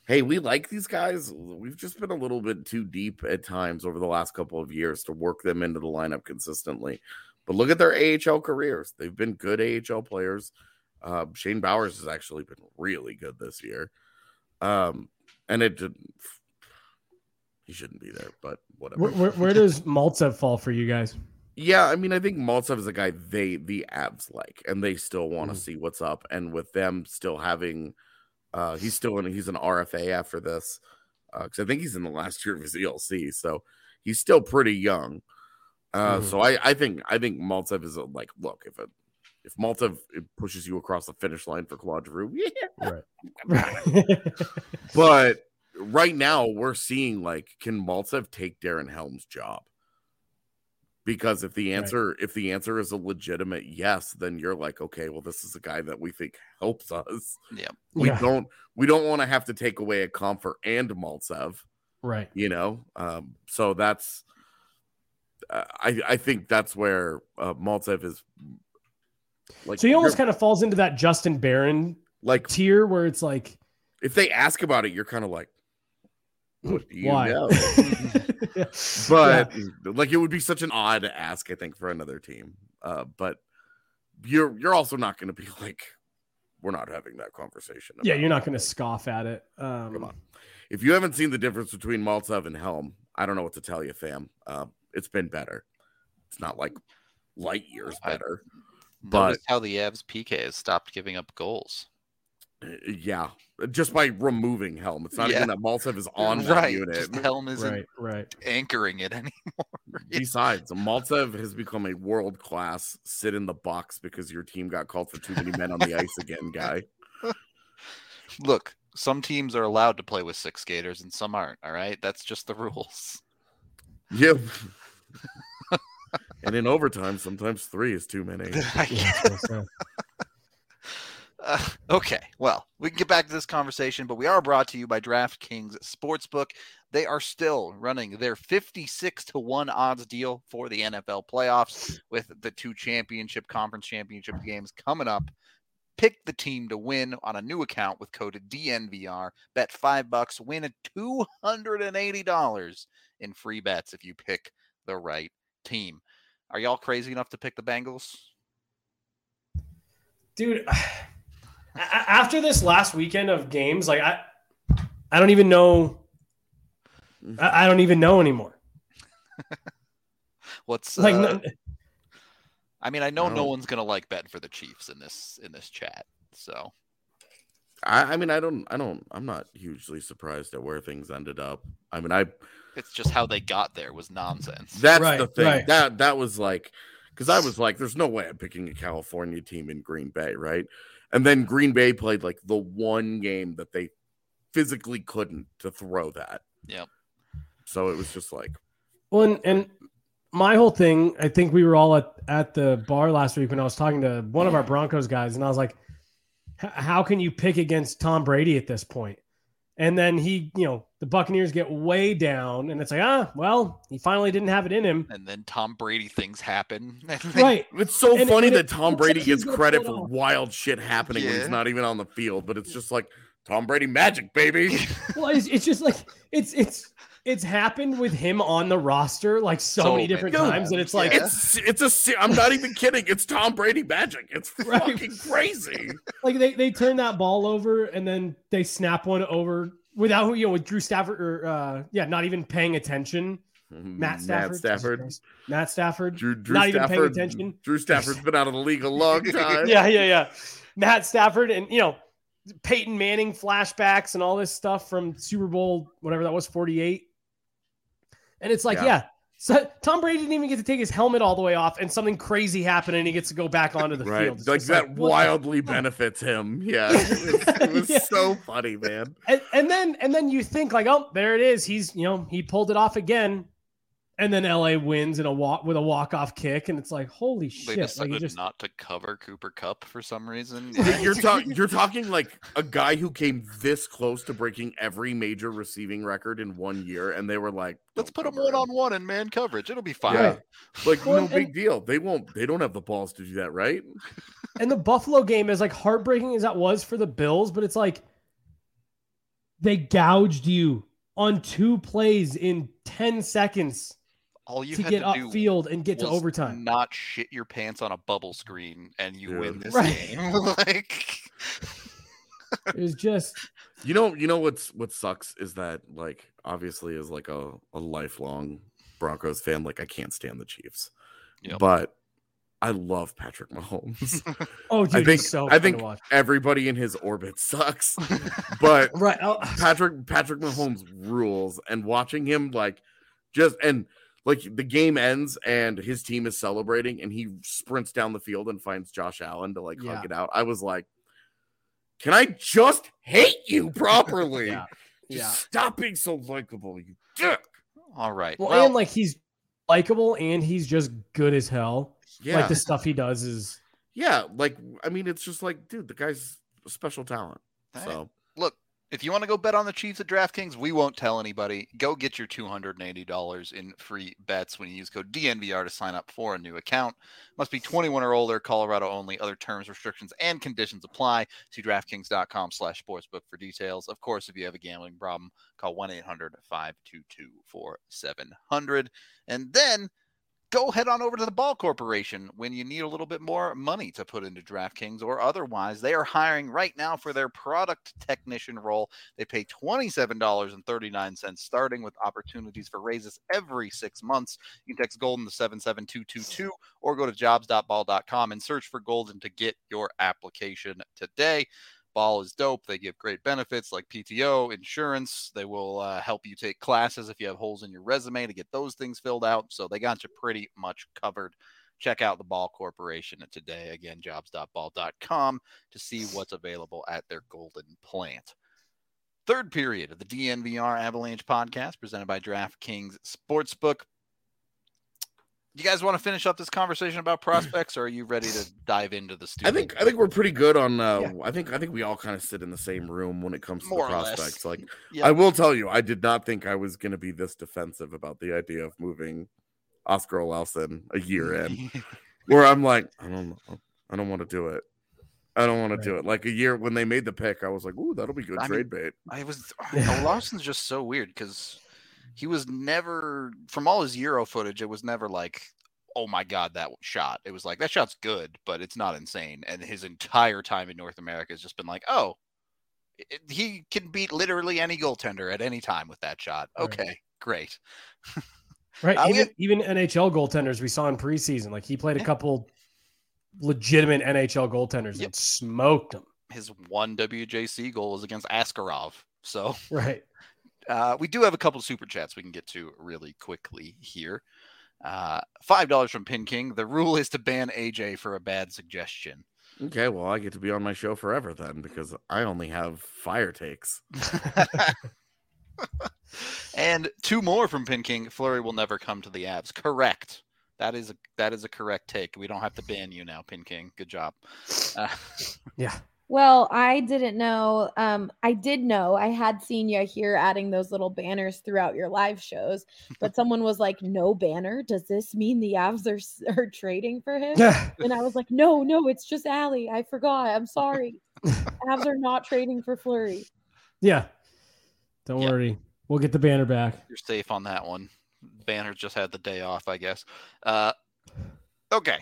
Speaker 2: hey, we like these guys. We've just been a little bit too deep at times over the last couple of years to work them into the lineup consistently. But look at their AHL careers. They've been good AHL players. Uh, Shane Bowers has actually been really good this year. Um, and it didn't, he shouldn't be there, but whatever.
Speaker 3: Where, where, where does Maltsev fall for you guys?
Speaker 2: Yeah, I mean, I think Maltsev is a guy they the Avs like, and they still want to
Speaker 3: Mhm.
Speaker 2: see what's up. And with them still having, uh, he's still in, he's an RFA after this, because I think he's in the last year of his ELC, so he's still pretty young. Uh,
Speaker 3: Mhm.
Speaker 2: so I, I think, I think Maltsev is a, like, look, if it, if Maltsev pushes you across the finish line for Claude Giroux, yeah, but right now we're seeing like, can Maltsev take Darren Helm's job? Because if the
Speaker 3: Right.
Speaker 2: answer if the answer is a legitimate yes, then you're like, okay, well, this is a guy that we think helps us.
Speaker 1: Yeah.
Speaker 2: We
Speaker 3: Yeah.
Speaker 2: don't we don't want to have to take away a comfort and Maltsev,
Speaker 3: right.
Speaker 2: you know. Um, so that's uh, I I think that's where uh, Maltsev is. Like,
Speaker 3: So he almost kind of falls into that Justin Barron
Speaker 2: like
Speaker 3: tier where it's like,
Speaker 2: if they ask about it, you're kind of like, what do you
Speaker 3: why?
Speaker 2: know?
Speaker 3: Yeah.
Speaker 2: but like it would be such an odd ask, I think, for another team. Uh, but you're you're also not going to be like we're not having that conversation.
Speaker 3: Yeah, you're not going to scoff at it. Um,
Speaker 2: Come on. If you haven't seen the difference between Maltsev and Helm, I don't know what to tell you, fam. Uh, it's been better. It's not like light years
Speaker 1: I-
Speaker 2: better. But
Speaker 1: Notice how the Avs PK has stopped giving up goals.
Speaker 2: uh, yeah, just by removing Helm, it's not
Speaker 1: Yeah.
Speaker 2: even that Maltsev is on that
Speaker 1: right.
Speaker 2: unit.
Speaker 1: Just Helm isn't
Speaker 3: Right, right.
Speaker 1: anchoring it anymore.
Speaker 2: Besides, Maltsev has become a world class sit in the box because your team got called for too many men on the ice again, guy.
Speaker 1: Look, some teams are allowed to play with six skaters and some aren't. All right, that's just the rules.
Speaker 2: Yep. And in overtime, sometimes three is too many.
Speaker 3: Yeah, so- so-
Speaker 1: Uh, okay, well, we can get back to this conversation, but we are brought to you by DraftKings Sportsbook. They are still running their 56 to 1 odds deal for the NFL playoffs with the two championship conference championship games coming up. Pick the team to win on a new account with code DNVR. Bet 5 bucks, win a $280 in free bets if you pick the right team. Are y'all crazy enough to pick the Bengals?
Speaker 3: dude a- a- after this last weekend of games like i i don't even know i, I don't even know anymore
Speaker 1: What's
Speaker 3: like
Speaker 1: uh,
Speaker 3: no-
Speaker 1: I mean, I know no
Speaker 2: No.
Speaker 1: one's gonna like betting for the Chiefs in this in this chat. So
Speaker 2: I, I mean, I don't, I don't, I'm not hugely surprised at where things ended up. I mean, I
Speaker 1: it's just how they got there was nonsense.
Speaker 2: That's
Speaker 3: Right,
Speaker 2: the thing.
Speaker 3: right.
Speaker 2: That that was like because I was like, there's no way I'm picking a California team in Green Bay, right? And then Green Bay played like the one game that they physically couldn't to throw that.
Speaker 1: Yep.
Speaker 2: So it was just like,
Speaker 3: well and, and my whole thing i think we were all at, at the bar last week when i was talking to one of our broncos guys and i was like "H- how can you pick against tom brady at this point? point and then he you know the buccaneers get way down and it's like ah well he finally didn't have it in him
Speaker 1: And then Tom Brady things happen.
Speaker 3: right
Speaker 2: it's so
Speaker 3: And-
Speaker 2: funny
Speaker 3: and
Speaker 2: that
Speaker 3: it
Speaker 2: Tom Brady gets credit for
Speaker 3: off.
Speaker 2: wild shit happening when he's not even on the field, but it's just like Tom Brady magic, baby.
Speaker 3: well it's, it's just like it's it's it's happened with him on the roster like so,
Speaker 1: So
Speaker 3: many different
Speaker 1: many
Speaker 3: times and it's like
Speaker 1: yeah.
Speaker 2: It's it's a se- I'm not even kidding. It's Tom Brady magic. It's
Speaker 3: Right.
Speaker 2: fucking crazy.
Speaker 3: like they, they turn that ball over and then they snap one over without you know with Drew Stafford or uh yeah not even paying attention Matt Stafford Jesus
Speaker 2: Stafford.
Speaker 3: Matt Stafford
Speaker 2: Drew, Drew
Speaker 3: Not even paying attention.
Speaker 2: Drew Stafford's been out of the league a long time.
Speaker 3: yeah yeah yeah Matt Stafford and you know Peyton Manning flashbacks and all this stuff from Super Bowl whatever that was 48 and it's like
Speaker 2: Yeah.
Speaker 3: yeah, so Tom Brady didn't even get to take his helmet all the way off and something crazy happened and he gets to go back onto the
Speaker 2: Right.
Speaker 3: field It's
Speaker 2: Like that
Speaker 3: the
Speaker 2: wildly benefits him. Yeah. It was, it was
Speaker 3: Yeah.
Speaker 2: so funny, man.
Speaker 3: and, and then and then you think like, oh, there it is. He's you know he pulled it off again, and then LA wins in a walk with a walk off kick, and it's like, holy shit! Like
Speaker 1: decided
Speaker 3: it just
Speaker 1: not to cover Cooper Kupp for some reason.
Speaker 2: You're talking you're talking like a guy who came this close to breaking every major receiving record in one year, and they were like,
Speaker 1: Let's put him one on one in man coverage. It'll be fine.
Speaker 2: Yeah. Like,
Speaker 3: Well,
Speaker 2: no
Speaker 3: and-
Speaker 2: big deal. They won't they don't have the balls to do that, right?
Speaker 3: and the Buffalo game is like heartbreaking as that was for the Bills, but it's like they gouged you on two plays in ten seconds
Speaker 1: All you
Speaker 3: to
Speaker 1: had
Speaker 3: get
Speaker 1: to do
Speaker 3: upfield and get to overtime.
Speaker 1: Not shit your pants on a bubble screen, and you
Speaker 2: Yeah.
Speaker 1: win this
Speaker 3: Right.
Speaker 1: game. like,
Speaker 3: It was just
Speaker 2: You know, you know what's what sucks is that like obviously as like a, a lifelong Broncos fan, like I can't stand the Chiefs.
Speaker 1: Yep.
Speaker 2: But I love Patrick Mahomes.
Speaker 3: oh, dude,
Speaker 2: I think
Speaker 3: he's so
Speaker 2: I think
Speaker 3: watch.
Speaker 2: everybody in his orbit sucks. but
Speaker 3: Right. oh,
Speaker 2: Patrick Patrick Mahomes rules and watching him like just and like the game ends and his team is celebrating and he sprints down the field and finds Josh Allen to like
Speaker 3: Yeah.
Speaker 2: hug it out. I was like, can I just hate you properly?
Speaker 3: Yeah.
Speaker 2: Just
Speaker 3: Yeah.
Speaker 2: stop being so likable, you dick.
Speaker 1: all right.
Speaker 3: Well,
Speaker 1: Well,
Speaker 3: and like he's likable and he's just good as hell.
Speaker 2: Yeah.
Speaker 3: Like the stuff he does is
Speaker 2: yeah, like I mean it's just like, dude, the guy's a special talent.
Speaker 1: Hey,
Speaker 2: So
Speaker 1: look, if you want to go bet on the Chiefs at DraftKings, we won't tell anybody. Go get your $280 in free bets when you use code DNVR to sign up for a new account. Must be 21 or older, Colorado only. Other terms, restrictions, and conditions apply. See DraftKings.com slash sportsbook for details. Of course, if you have a gambling problem, call 1-800-522-4700. And then go head on over to the Ball Corporation when you need a little bit more money to put into DraftKings or otherwise. They are hiring right now for their product technician role. They pay $27.39 starting with opportunities for raises every six months. You can text Golden to 77222 or go to jobs.ball.com and search for Golden to get your application today. Ball is dope. They give great benefits like PTO, insurance. They will uh, help you take classes if you have holes in your resume to get those things filled out. So they got you pretty much covered. Check out the Ball Corporation today. Again, jobs.ball.com to see what's available at their golden plant. Third period of the DNVR Avalanche podcast presented by DraftKings Sportsbook you guys want to finish up this conversation about prospects, or are you ready to dive into the?
Speaker 2: I think I think we're pretty good on. Uh, yeah. I think I think we all kind of sit in the same room when it comes to More the prospects. Like, yeah. I will tell you, I did not think I was going to be this defensive about the idea of moving Oscar Olausson a year in, where I'm like, I don't know, I don't want to do it. I don't want right. to do it. Like a year when they made the pick, I was like, "Ooh, that'll be good I trade mean, bait."
Speaker 1: I was Olausson's just so weird because he was never from all his Euro footage. It was never like, oh my god, that shot. It was like that shot's good, but it's not insane. And his entire time in North America has just been like, oh, it, he can beat literally any goaltender at any time with that shot. Okay, right. great.
Speaker 3: right. Even, have, even NHL goaltenders we saw in preseason, like he played a couple legitimate NHL goaltenders yep. and smoked them.
Speaker 1: His one WJC goal was against Askarov. So
Speaker 3: right.
Speaker 1: Uh, we do have a couple super chats we can get to really quickly here. Uh, Five dollars from Pin King. The rule is to ban AJ for a bad suggestion.
Speaker 2: Okay, well, I get to be on my show forever then because I only have fire takes.
Speaker 1: and two more from Pin King. Fleury will never come to the Avs. Correct. That is a that is a correct take. We don't have to ban you now, Pin King. Good job.
Speaker 3: Uh, yeah.
Speaker 4: Well, I didn't know. Um, I did know I had seen you here adding those little banners throughout your live shows, but someone was like, "No banner. Does this mean the Avs are are trading for him?" and I was like, "No, no, it's just Allie. I forgot. I'm sorry. Avs are not trading for Fleury."
Speaker 3: Yeah, don't yeah. worry. We'll get the banner back.
Speaker 1: You're safe on that one. Banner just had the day off, I guess. Uh, okay,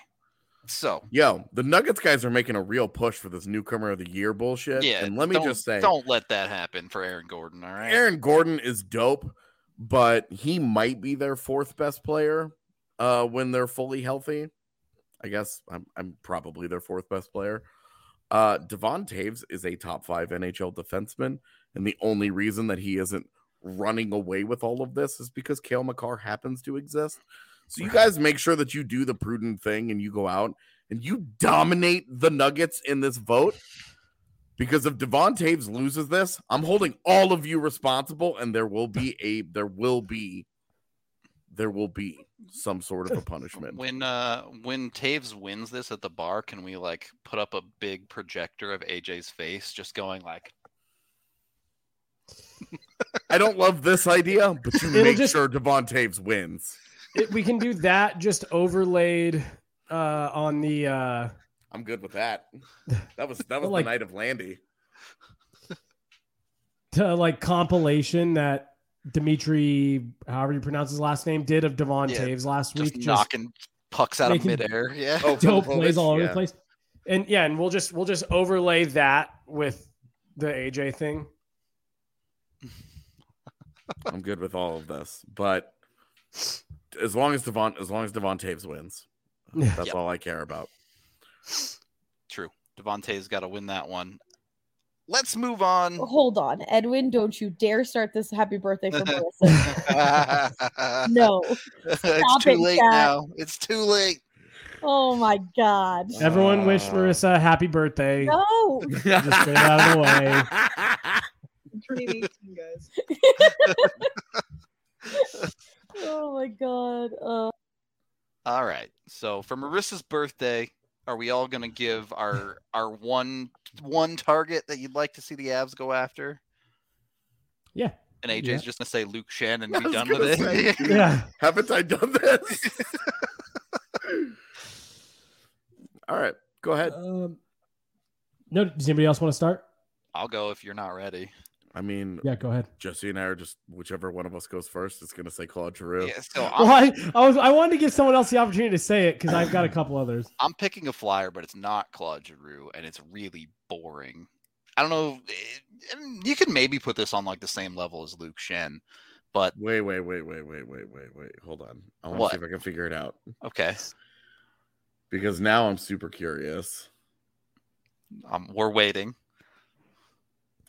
Speaker 1: so,
Speaker 2: yo, the Nuggets guys are making a real push for this newcomer of the year bullshit.
Speaker 1: Yeah,
Speaker 2: and let me just say,
Speaker 1: don't let that happen for Aaron Gordon. All right,
Speaker 2: Aaron Gordon is dope, but he might be their fourth best player uh, when they're fully healthy. I guess I'm I'm probably their fourth best player. Uh, Devon Toews is a top five NHL defenseman, and the only reason that he isn't running away with all of this is because Cale Makar happens to exist. So you guys make sure that you do the prudent thing and you go out and you dominate the Nuggets in this vote. Because if Devon Toews loses this, I'm holding all of you responsible, and there will be a there will be there will be some sort of a punishment.
Speaker 1: When uh when Taves wins this at the bar, can we like put up a big projector of AJ's face just going like
Speaker 2: I don't love this idea, but you It'll make just... sure Devon Toews wins
Speaker 3: it, we can do that just overlaid uh, on the. Uh,
Speaker 2: I'm good with that. That was that was like, the night of Landy.
Speaker 3: To, like compilation that Dimitri, however you pronounce his last name, did of Devon yeah, Toews last
Speaker 1: just
Speaker 3: week,
Speaker 1: knocking just pucks out of midair. Yeah,
Speaker 3: oh, dope plays all over yeah. the place. And yeah, and we'll just we'll just overlay that with the AJ thing.
Speaker 2: I'm good with all of this, but as long as Devon as long as Devon Toews wins. That's yep. all I care about.
Speaker 1: True. Devontae's got to win that one. Let's move on.
Speaker 4: Hold on, Edwin. Don't you dare start this happy birthday for Marissa. no.
Speaker 1: Stop it's too it, late Chad. now. It's too late.
Speaker 4: Oh my god.
Speaker 3: Everyone uh, wish Marissa happy birthday.
Speaker 4: No.
Speaker 3: Just get out of the way.
Speaker 4: turning 18, guys oh my god. Uh...
Speaker 1: All right. So for Marissa's birthday, are we all gonna give our our one one target that you'd like to see the Avs go after?
Speaker 3: Yeah.
Speaker 1: And AJ's yeah. just gonna say Luke Schenn and be done with say,
Speaker 3: it. yeah.
Speaker 2: Haven't I done this? all right. Go ahead. Um,
Speaker 3: no, does anybody else want to start?
Speaker 1: I'll go if you're not ready.
Speaker 2: I mean,
Speaker 3: Yeah, go ahead.
Speaker 2: Jesse and I are just whichever one of us goes first is going to say Claude Giroux.
Speaker 1: Yeah, so
Speaker 3: Well,
Speaker 1: I'm,
Speaker 3: I, I was I wanted to give someone else the opportunity to say it because I've got a couple others.
Speaker 1: I'm picking a flyer, but it's not Claude Giroux, and it's really boring. I don't know. eh, You could maybe put this on like the same level as Luke Schenn, but
Speaker 2: Wait, wait, wait, wait, wait, wait, wait, wait. Hold on. I want to see if I can figure it out
Speaker 1: okay.
Speaker 2: because now I'm super curious.
Speaker 1: Um, we're waiting.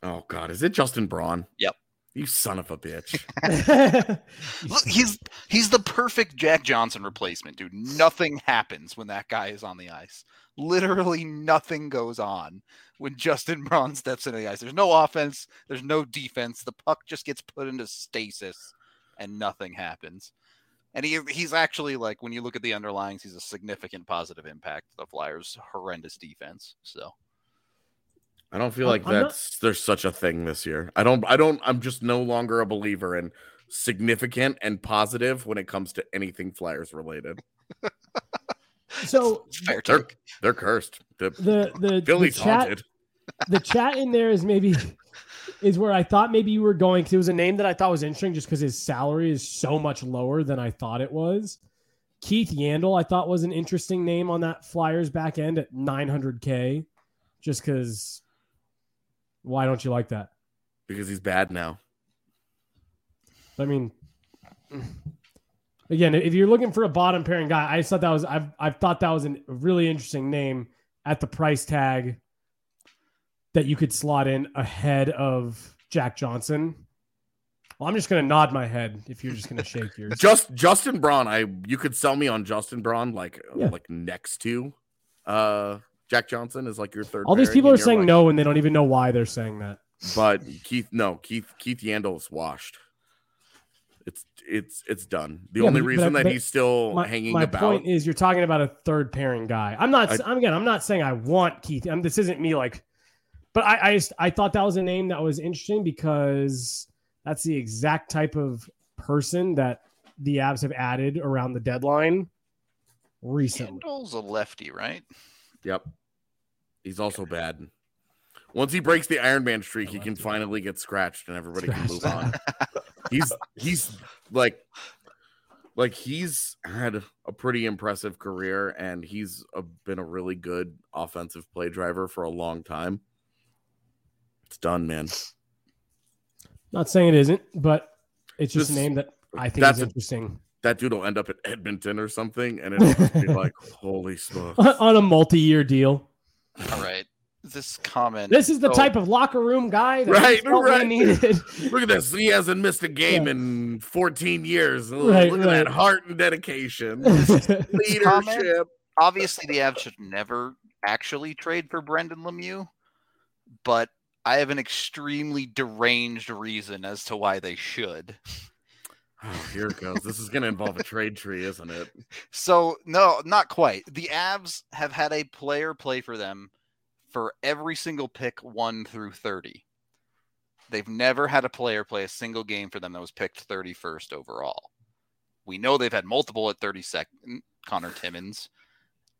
Speaker 2: Oh God, is it Justin Braun?
Speaker 1: Yep.
Speaker 2: You son of a bitch.
Speaker 1: Look, he's he's the perfect Jack Johnson replacement, dude. Nothing happens when that guy is on the ice. Literally nothing goes on when Justin Braun steps into the ice. There's no offense, there's no defense. The puck just gets put into stasis and nothing happens. And he he's actually like when you look at the underlyings, he's a significant positive impact to the Flyers' horrendous defense. So
Speaker 2: I don't feel
Speaker 3: I'm-
Speaker 2: like
Speaker 3: I'm not-
Speaker 2: that's there's such a thing this year. I don't I don't I'm just no longer a believer in significant and positive when it comes to anything Flyers related.
Speaker 3: so
Speaker 1: fair
Speaker 2: They're
Speaker 1: take.
Speaker 2: they're cursed. The
Speaker 3: the the, the chat
Speaker 2: haunted.
Speaker 3: the chat in there is maybe is where I thought maybe you were going because it was a name that I thought was interesting just because his salary is so much lower than I thought it was. Keith Yandle, I thought was an interesting name on that Flyers back end at 900k, just because. Why don't you like that?
Speaker 2: because he's bad now.
Speaker 3: I mean, again, if you're looking for a bottom pairing guy, I thought that was I've I've thought that was a really interesting name at the price tag that you could slot in ahead of Jack Johnson. Well, I'm just gonna nod my head if you're just gonna shake yours.
Speaker 2: Just Justin Braun, I you could sell me on Justin Braun like
Speaker 3: Yeah.
Speaker 2: like next to uh Jack Johnson is like your third.
Speaker 3: All these people are saying
Speaker 2: like-
Speaker 3: no, and they don't even know why they're saying that.
Speaker 2: But Keith, no, Keith Keith Yandle is washed. It's it's it's done. The
Speaker 3: Yeah,
Speaker 2: only
Speaker 3: but-
Speaker 2: reason
Speaker 3: but-
Speaker 2: that
Speaker 3: but
Speaker 2: he's still
Speaker 3: My,
Speaker 2: hanging
Speaker 3: my
Speaker 2: about
Speaker 3: point is, you're talking about a third pairing guy. I'm not.
Speaker 2: I-
Speaker 3: I, am again. I'm not saying I want Keith. I'm, this isn't me. Like, but I, I just I thought that was a name that was interesting because that's the exact type of person that the Avs have added around the deadline recently.
Speaker 1: Kendall's a lefty, right?
Speaker 2: Yep. He's also bad. Once he breaks the Iron Man streak, he can finally get scratched and everybody can move on. he's he's like like he's had a pretty impressive career and he's a, been a really good offensive play driver for a long time. It's done, man.
Speaker 3: Not saying it isn't, but it's just
Speaker 2: This-
Speaker 3: a name that I think
Speaker 2: that's
Speaker 3: is
Speaker 2: a-
Speaker 3: interesting
Speaker 2: That dude will end up at Edmonton or something, and it'll be like, holy smokes.
Speaker 3: on a multi-year deal.
Speaker 1: All right. This comment.
Speaker 3: This is the
Speaker 1: oh,
Speaker 3: type of locker room guy that
Speaker 2: Right,
Speaker 3: we
Speaker 2: right.
Speaker 3: needed.
Speaker 2: Look at this. He hasn't missed a game
Speaker 3: Yeah.
Speaker 2: in 14 years. Look
Speaker 3: Right,
Speaker 2: at
Speaker 3: right.
Speaker 2: that heart and dedication. Leadership.
Speaker 1: obviously the Avs should never actually trade for Brendan Lemieux, but I have an extremely deranged reason as to why they should.
Speaker 2: Oh, here it goes. This is going to involve a trade tree, isn't it?
Speaker 1: So no, not quite. The Avs have had a player play for them for every single pick 1 through 30. They've never had a player play a single game for them that was picked 31st overall. We know they've had multiple at 32nd, Connor Timmins.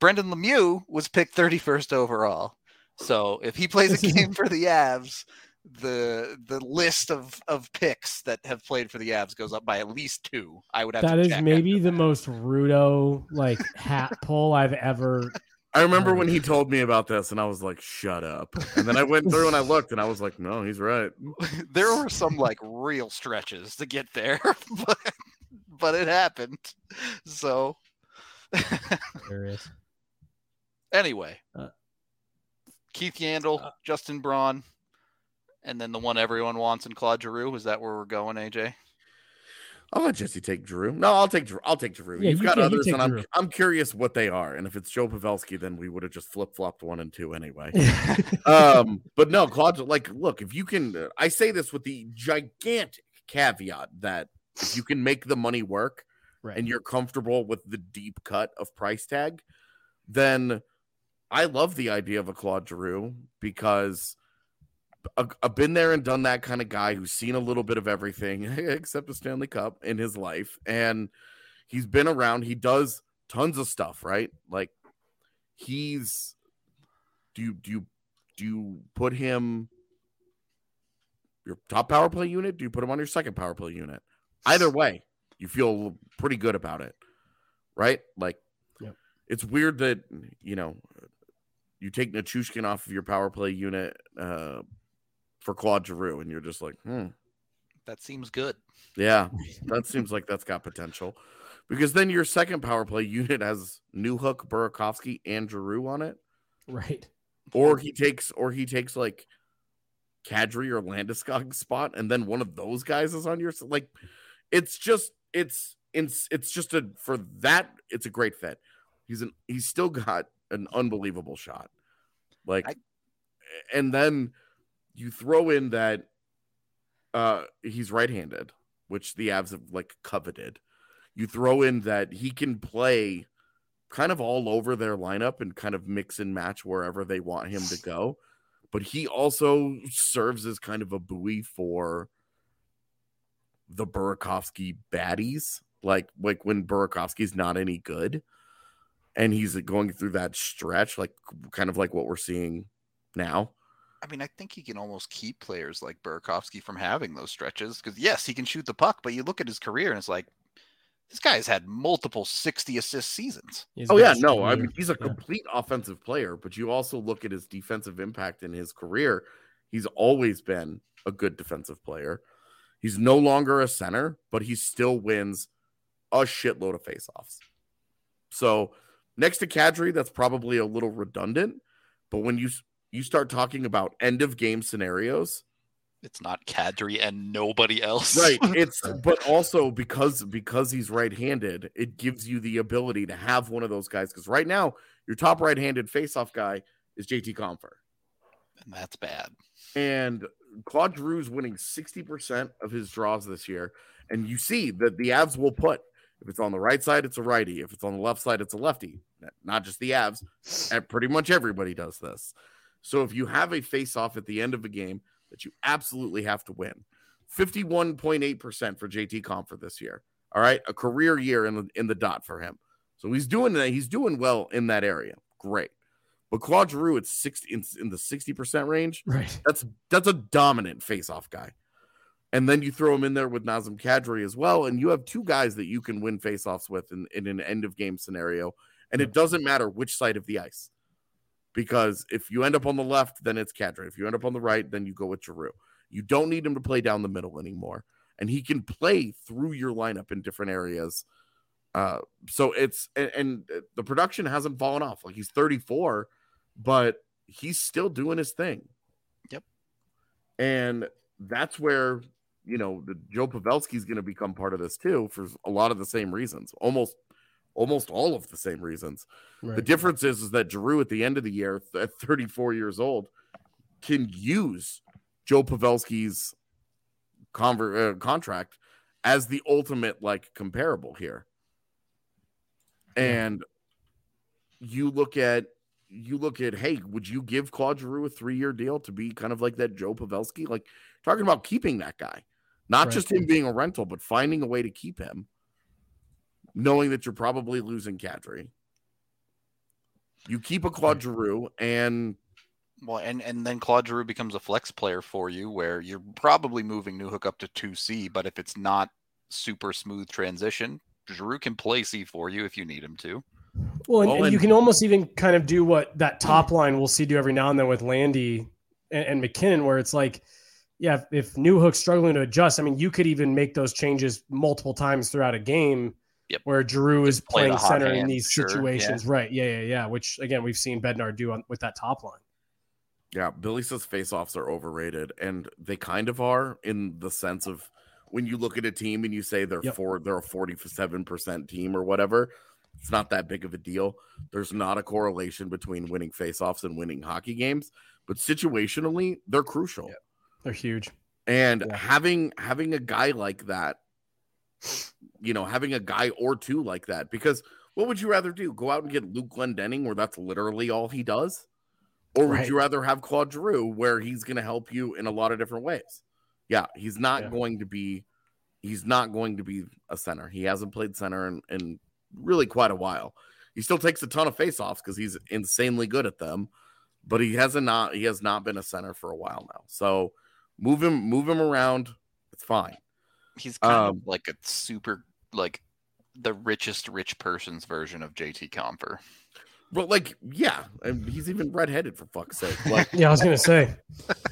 Speaker 1: Brendan Lemieux was picked 31st overall. So if he plays a game for the Avs, the the list of of picks that have played for the Avs goes up by at least two. I would have
Speaker 3: That
Speaker 1: to
Speaker 3: is
Speaker 1: check
Speaker 3: maybe the
Speaker 1: that.
Speaker 3: most rudo like hat pull I've ever.
Speaker 2: I remember when he told me about this, and I was like, shut up. And then I went through and I looked, and I was like, no, he's right.
Speaker 1: there were some like real stretches to get there, but but it happened. So anyway,
Speaker 3: Uh,
Speaker 1: Keith Yandle,
Speaker 3: uh,
Speaker 1: Justin Braun, and then the one everyone wants in Claude Giroux. Is that where we're going, AJ?
Speaker 2: I'll let Jesse take Drew. No, I'll take Drew. I'll take Drew.
Speaker 3: Yeah,
Speaker 2: You've
Speaker 3: you-
Speaker 2: got
Speaker 3: yeah, you
Speaker 2: others,
Speaker 3: take
Speaker 2: and I'm
Speaker 3: Drew.
Speaker 2: I'm curious what they are. And if it's Joe Pavelski, then we would have just flip flopped one and two anyway. um, but no, Claude. Like, look, if you can, uh, I say this with the gigantic caveat that if you can make the money work
Speaker 3: right.
Speaker 2: and you're comfortable with the deep cut of price tag, then I love the idea of a Claude Giroux because a- I've been there and done that kind of guy who's seen a little bit of everything except the Stanley Cup in his life. And he's been around. He does tons of stuff, right? Like he's do you do you do you put him your top power play unit? Do you put him on your second power play unit? Either way, you feel pretty good about it, right? Like,
Speaker 3: Yep.
Speaker 2: it's weird that you know you take Nichushkin off of your power play unit uh, for Claude Giroux, and you're just like, hmm,
Speaker 1: That seems good.
Speaker 2: yeah, that seems like that's got potential. Because then your second power play unit has Newhook, Burakovsky, and Giroux on it,
Speaker 3: Right.
Speaker 2: or he takes, or he takes like Kadri or Landeskog's spot, and then one of those guys is on your like. It's just, it's, it's, it's just a for that. It's a great fit. He's an, he's still got an unbelievable shot, like,
Speaker 1: I-
Speaker 2: and then you throw in that uh he's right-handed, which the Avs have like coveted. You throw in that he can play kind of all over their lineup and kind of mix and match wherever they want him to go. But he also serves as kind of a buoy for the Burakovsky baddies. Like like when Burakovsky's not any good and he's going through that stretch, like kind of like what we're seeing now.
Speaker 1: I mean, I think he can almost keep players like Burakovsky from having those stretches because yes, he can shoot the puck, but you look at his career and it's like this guy has had multiple 60 assist seasons.
Speaker 3: He's
Speaker 2: Oh yeah,
Speaker 3: a
Speaker 2: no, I mean he's a
Speaker 3: Yeah.
Speaker 2: complete offensive player, but you also look at his defensive impact in his career. He's always been a good defensive player. He's no longer a center, but he still wins a shitload of faceoffs. So next to Kadri, that's probably a little redundant, but when you you start talking about end of game scenarios,
Speaker 1: It's not Kadri and nobody else.
Speaker 2: right it's but also because because he's right-handed it gives you the ability to have one of those guys because right now your top right-handed face-off guy is jt Compher.
Speaker 1: and that's bad.
Speaker 2: and claude drew's winning 60% of his draws this year and you see that the avs will put if it's on the right side it's a righty if it's on the left side it's a lefty not just the avs and pretty much everybody does this so if you have a face-off at the end of a game that you absolutely have to win 51.8% for JT Compher this year. All right, a career year in the in the dot for him. So he's doing that. He's doing well in that area. Great. But Claude Giroux at 60 in, in the 60% range,
Speaker 3: Right.
Speaker 2: that's that's a dominant face-off guy. And then you throw him in there with Nazem Kadri as well, and you have two guys that you can win face-offs with in, in an end of game scenario. And it doesn't matter which side of the ice. Because if you end up on the left, then it's Kadri. If you end up on the right, then you go with Giroux. You don't need him to play down the middle anymore. And he can play through your lineup in different areas. Uh, so it's and, and the production hasn't fallen off. Like he's 34, but he's still doing his thing.
Speaker 1: Yep.
Speaker 2: And that's where you know the Joe Pavelski is going to become part of this too for a lot of the same reasons. Almost almost all of the same reasons. The difference is, is that Giroux at the end of the year, at 34 years old, can use Joe Pavelski's conver- uh, contract as the ultimate like comparable here. And you look at you look at hey, would you give Claude Giroux a three year deal to be kind of like that Joe Pavelski? Like talking about keeping that guy, not
Speaker 3: Right.
Speaker 2: just him being a rental, but finding a way to keep him, knowing that you're probably losing Kadri. You keep a Claude Giroux, and
Speaker 1: Well, and and then Claude Giroux becomes a flex player for you, where you're probably moving Newhook up to two C. But if it's not super smooth transition, Giroux can play C for you if you need him to.
Speaker 3: Well, and,
Speaker 2: Well,
Speaker 3: and you
Speaker 2: and-
Speaker 3: can almost even kind of do what that top line we'll see do every now and then with Landy and, and MacKinnon, where it's like, yeah, if, if Newhook's struggling to adjust, I mean, you could even make those changes multiple times throughout a game.
Speaker 1: Yep.
Speaker 3: Where Giroux is
Speaker 1: play
Speaker 3: playing
Speaker 1: hot
Speaker 3: center in these
Speaker 1: sure, yeah.
Speaker 3: situations, right? Yeah, yeah, yeah. Which again, we've seen Bednar do on, with that top line.
Speaker 2: Yeah, Billy says faceoffs are overrated, and they kind of are in the sense of when you look at a team and you say they're
Speaker 3: Yep.
Speaker 2: for they're a forty-seven percent team or whatever. It's not that big of a deal. There's not a correlation between winning faceoffs and winning hockey games, but situationally, they're crucial.
Speaker 3: They're huge.
Speaker 2: And
Speaker 3: Yeah.
Speaker 2: having having a guy like that, you know, having a guy or two like that, because what would you rather do? Go out and get Luke Glendening, where that's literally all he does, or would
Speaker 3: Right.
Speaker 2: you rather have Claude Giroux, where he's going to help you in a lot of different ways? Yeah, he's not
Speaker 3: Yeah.
Speaker 2: going to be, he's not going to be a center. He hasn't played center in, in really quite a while. He still takes a ton of faceoffs because he's insanely good at them, but he hasn't not he has not been a center for a while now. So Move him, move him around. It's fine.
Speaker 1: He's kind
Speaker 2: Um,
Speaker 1: of like a super like the richest rich person's version of JT Compher.
Speaker 2: Well, like, yeah, and he's even redheaded for fuck's sake. Like,
Speaker 3: Yeah, I was gonna say. Yeah,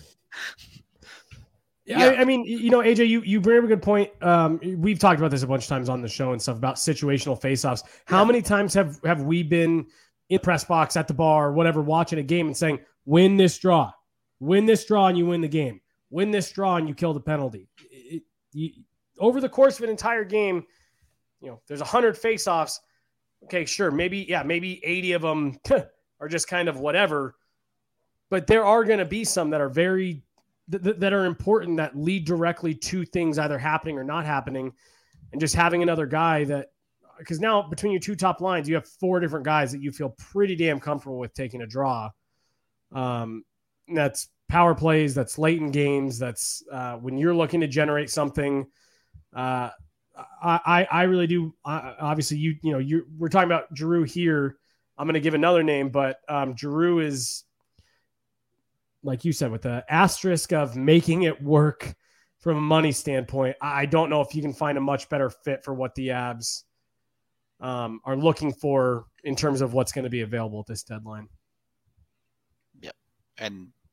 Speaker 2: Yeah.
Speaker 3: I, I mean, you know, AJ, you you bring up a good point. Um, we've talked about this a bunch of times on the show and stuff about situational faceoffs. How
Speaker 2: Yeah.
Speaker 3: many times have have we been in press box at the bar, or whatever, watching a game and saying, "Win this draw, win this draw, and you win the game. Win this draw, and you kill the penalty." It- you, over the course of an entire game, you know, there's a hundred faceoffs. Okay, sure, maybe yeah, maybe eighty of them are just kind of whatever but there are going to be some that are very th- that are important that lead directly to things either happening or not happening and just having another guy that because now between your two top lines you have four different guys that you feel pretty damn comfortable with taking a draw um that's power plays that's late in games that's uh, when you're looking to generate something uh I, I really do. I, obviously, you you know you we're talking about Drew here. I'm going to give another name, but um, Giroux is like you said, with the asterisk of making it work from a money standpoint, I don't know if you can find a much better fit for what the Avs um, are looking for in terms of what's going to be available at this deadline.
Speaker 1: Yep, and uh,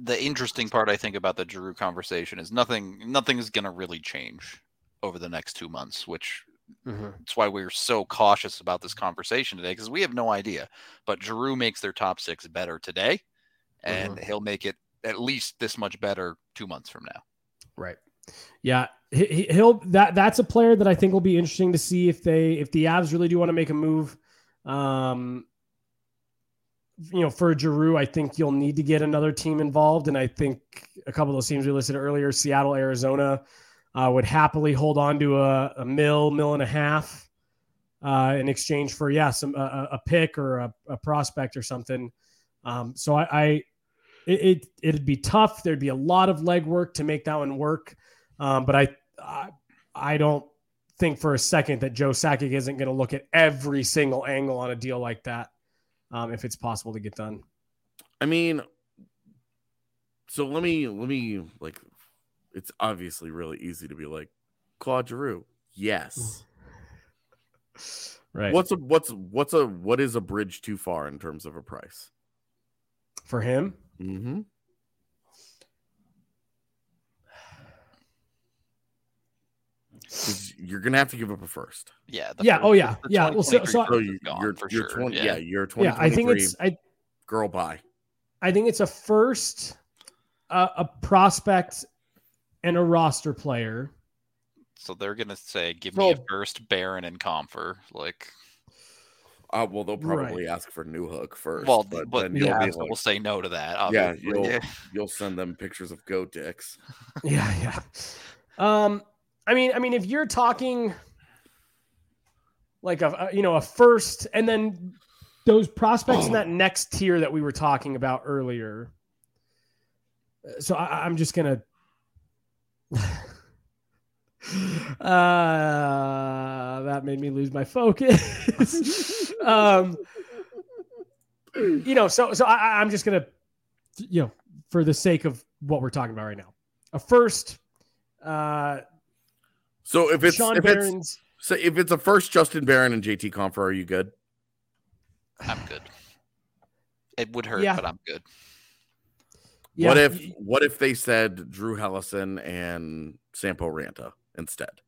Speaker 1: the interesting part I think about the Giroux conversation is nothing nothing is going to really change over the next 2 months, which That's why we're so cautious about this conversation today because we have no idea. But Giroux makes their top six better today, and he'll make it at least this much better two months from now.
Speaker 3: Right. Yeah, he, he'll that that's a player that I think will be interesting to see if they if the Avs really do want to make a move. Um, you know, for Giroux, I think you'll need to get another team involved, and I think a couple of those teams we listed earlier, Seattle, Arizona, uh, would happily hold on to a, a mill, mill and a half, uh, in exchange for yeah, some a, a pick or a, a prospect or something. Um, so I, I it, it it'd be tough. There'd be a lot of legwork to make that one work. Um, but I, I I don't think for a second that Joe Sakic isn't going to look at every single angle on a deal like that um, if it's possible to get done.
Speaker 2: I mean, so let me let me like, it's obviously really easy to be like Claude Giroux. Yes.
Speaker 3: Right.
Speaker 2: What's a what's what's a what is a bridge too far in terms of a price?
Speaker 3: for him?
Speaker 2: Mm-hmm. You're gonna have to give up a first.
Speaker 1: Yeah. the
Speaker 3: Yeah,
Speaker 1: first-
Speaker 3: oh, yeah,
Speaker 1: the
Speaker 3: yeah, well, so- so I-
Speaker 2: So you,
Speaker 1: is gone
Speaker 2: you're
Speaker 1: for
Speaker 2: you're
Speaker 1: sure.
Speaker 2: 20, yeah.
Speaker 1: yeah.
Speaker 2: you're 20.
Speaker 3: Yeah, I think it's I
Speaker 2: girl bye.
Speaker 3: I think it's a first, uh, a prospect, and a roster player.
Speaker 1: So they're gonna say, "Give me a first Barron and Compher." Like,
Speaker 2: Uh, well, they'll
Speaker 3: Right.
Speaker 2: probably ask for Newhook first.
Speaker 1: well,
Speaker 2: but,
Speaker 1: but,
Speaker 2: then
Speaker 1: the
Speaker 2: you'll be
Speaker 1: Avs
Speaker 2: like,
Speaker 1: will say no to that.
Speaker 2: yeah, you'll you'll send them pictures of goat dicks.
Speaker 3: Yeah, yeah. Um, I mean, I mean, if you're talking like a, you know a first, and then those prospects in that next tier that we were talking about earlier. Uh, So I, I'm just gonna. uh, that made me lose my focus. um, you know, so so I- I'm just gonna, you know, for the sake of what we're talking about right now, a first, uh,
Speaker 2: So if it's
Speaker 3: Sean
Speaker 2: if it's so if it's a first Justin Barron and JT Compher, are you good?
Speaker 1: I'm good. It would hurt,
Speaker 3: Yeah.
Speaker 1: but I'm good.
Speaker 3: Yeah,
Speaker 2: what if what if they said Drew Helleson and Sampo Ranta instead?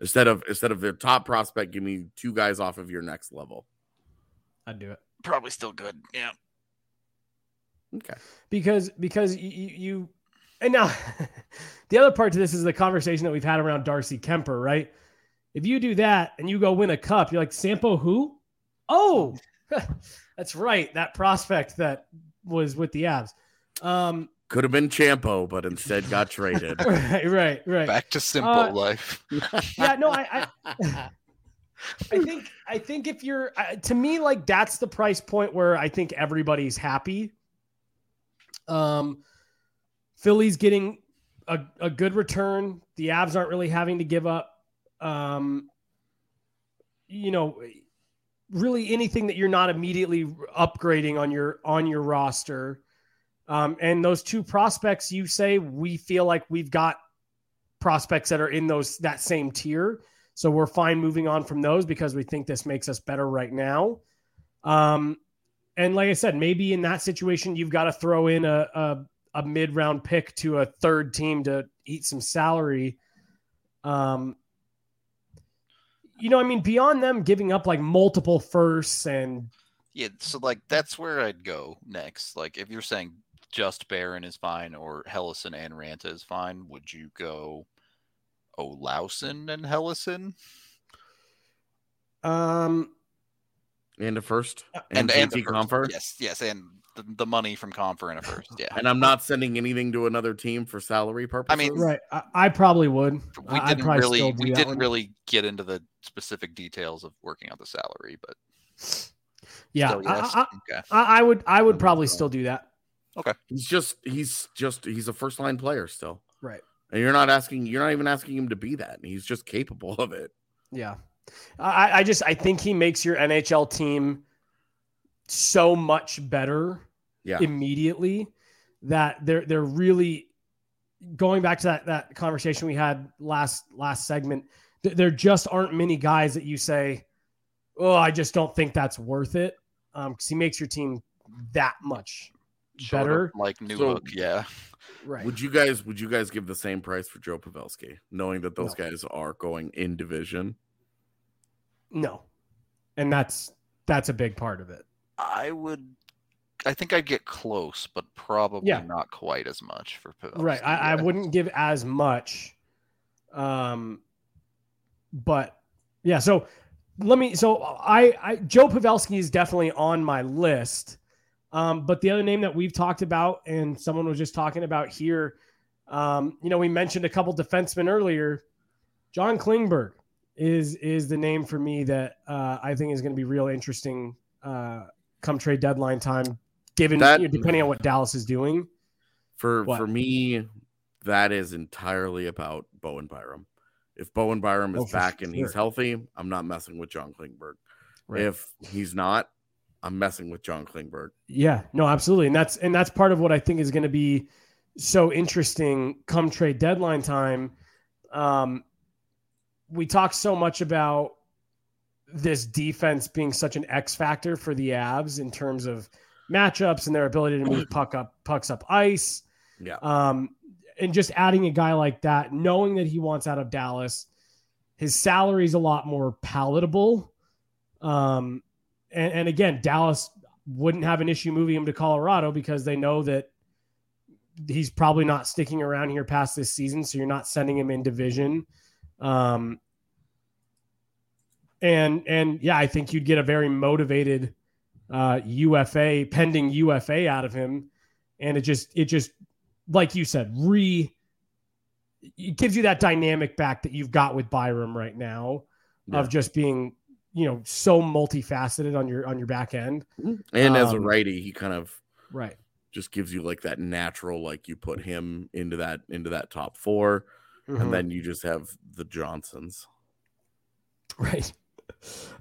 Speaker 2: Instead of instead of their top prospect, give me two guys off of your next level.
Speaker 3: I'd do it
Speaker 1: Probably still good. Yeah.
Speaker 2: Okay.
Speaker 3: because because you, you and now the other part to this is the conversation that we've had around Darcy Kuemper, right? If you do that and you go win a cup, you're like Sampo who? Oh, that's right, that prospect that was with the Avs. Um,
Speaker 2: Could have been Champo, but instead got traded.
Speaker 3: right, right, right.
Speaker 1: Back to simple
Speaker 3: Uh,
Speaker 1: life.
Speaker 3: yeah, no, I, I, I think, I think if you're, uh, to me, like that's the price point where I think everybody's happy. Um, Philly's getting a, a good return. The Avs aren't really having to give up, um, you know, really anything that you're not immediately upgrading on your on your roster. Um, and those two prospects, you say we feel like we've got prospects that are in those that same tier. So we're fine moving on from those because we think this makes us better right now. Um, and like I said, maybe in that situation, you've got to throw in a, a, a mid round pick to a third team to eat some salary. Um, you know, I mean, beyond them giving up like multiple firsts and
Speaker 1: Yeah, so like that's where I'd go next. Like if you're saying just Barron is fine or Helleson and Ranta is fine, would you go Olausson and Helleson?
Speaker 3: um,
Speaker 2: And a first
Speaker 1: And
Speaker 2: and,
Speaker 1: and
Speaker 2: JT
Speaker 1: the first-
Speaker 2: Compher.
Speaker 1: Yes, yes, and the, the money from Compher in a first. Yeah.
Speaker 2: And I'm not sending anything to another team for salary purposes.
Speaker 1: I mean,
Speaker 3: right. I, I probably would.
Speaker 1: we
Speaker 3: I- I'd
Speaker 1: didn't really we didn't
Speaker 3: one.
Speaker 1: really get into the specific details of working out the salary, but
Speaker 3: Yeah.
Speaker 1: still,
Speaker 3: I-
Speaker 1: yes.
Speaker 3: I,
Speaker 1: okay.
Speaker 3: I, I would, I would probably still do that. Okay.
Speaker 2: He's just he's just he's a first line player still.
Speaker 3: Right.
Speaker 2: And you're not asking you're not even asking him to be that. And He's just capable of it.
Speaker 3: Yeah. I, I just I think he makes your NHL team so much better
Speaker 2: Yeah.
Speaker 3: immediately that they're they're really going back to that that conversation we had last last segment. th- There just aren't many guys that you say, "Oh, I just don't think that's worth it," um because he makes your team that much
Speaker 1: Short of,
Speaker 3: better.
Speaker 1: like new
Speaker 2: So-
Speaker 1: hook, yeah.
Speaker 3: Right.
Speaker 2: Would you guys would you guys give the same price for Joe Pavelski, knowing that those
Speaker 3: No.
Speaker 2: guys are going in division?
Speaker 3: no, and that's that's a big part of it.
Speaker 1: I would I think I'd get close, but probably
Speaker 3: Yeah.
Speaker 1: not quite as much for Pavelski.
Speaker 3: Right. I, I wouldn't give as much. Um, but yeah, so let me so I I Joe Pavelski is definitely on my list. Um, but the other name that we've talked about and someone was just talking about here, um, you know, we mentioned a couple defensemen earlier. John Klingberg is is the name for me that uh, I think is going to be real interesting uh, come trade deadline time, given
Speaker 2: That-
Speaker 3: you know, depending on what Dallas is doing.
Speaker 2: For for me, that is entirely about Bowen Byram. If Bowen Byram is
Speaker 3: Oh,
Speaker 2: back and he's healthy, I'm not messing with John Klingberg.
Speaker 3: Right.
Speaker 2: If he's not, I'm messing with John Klingberg.
Speaker 3: Yeah, no, absolutely. And that's and that's part of what I think is going to be so interesting come trade deadline time. Um we talk so much about this defense being such an X factor for the Avs in terms of matchups and their ability to move puck up pucks up ice.
Speaker 2: Yeah.
Speaker 3: Um, and just adding a guy like that, knowing that he wants out of Dallas, his salary is a lot more palatable. Um, and, and again, Dallas wouldn't have an issue moving him to Colorado because they know that he's probably not sticking around here past this season. So you're not sending him in division. Um, and and yeah, I think you'd get a very motivated uh, UFA pending UFA out of him, and it just it just like you said, re it gives you that dynamic back that you've got with Byram right now
Speaker 2: Yeah.
Speaker 3: of just being you know so multifaceted on your on your back end.
Speaker 2: And as a
Speaker 3: Um,
Speaker 2: righty, he kind of
Speaker 3: Right.
Speaker 2: just gives you like that natural, like you put him into that into that top 4
Speaker 3: Mhm.
Speaker 2: and then you just have the Johnsons.
Speaker 3: Right.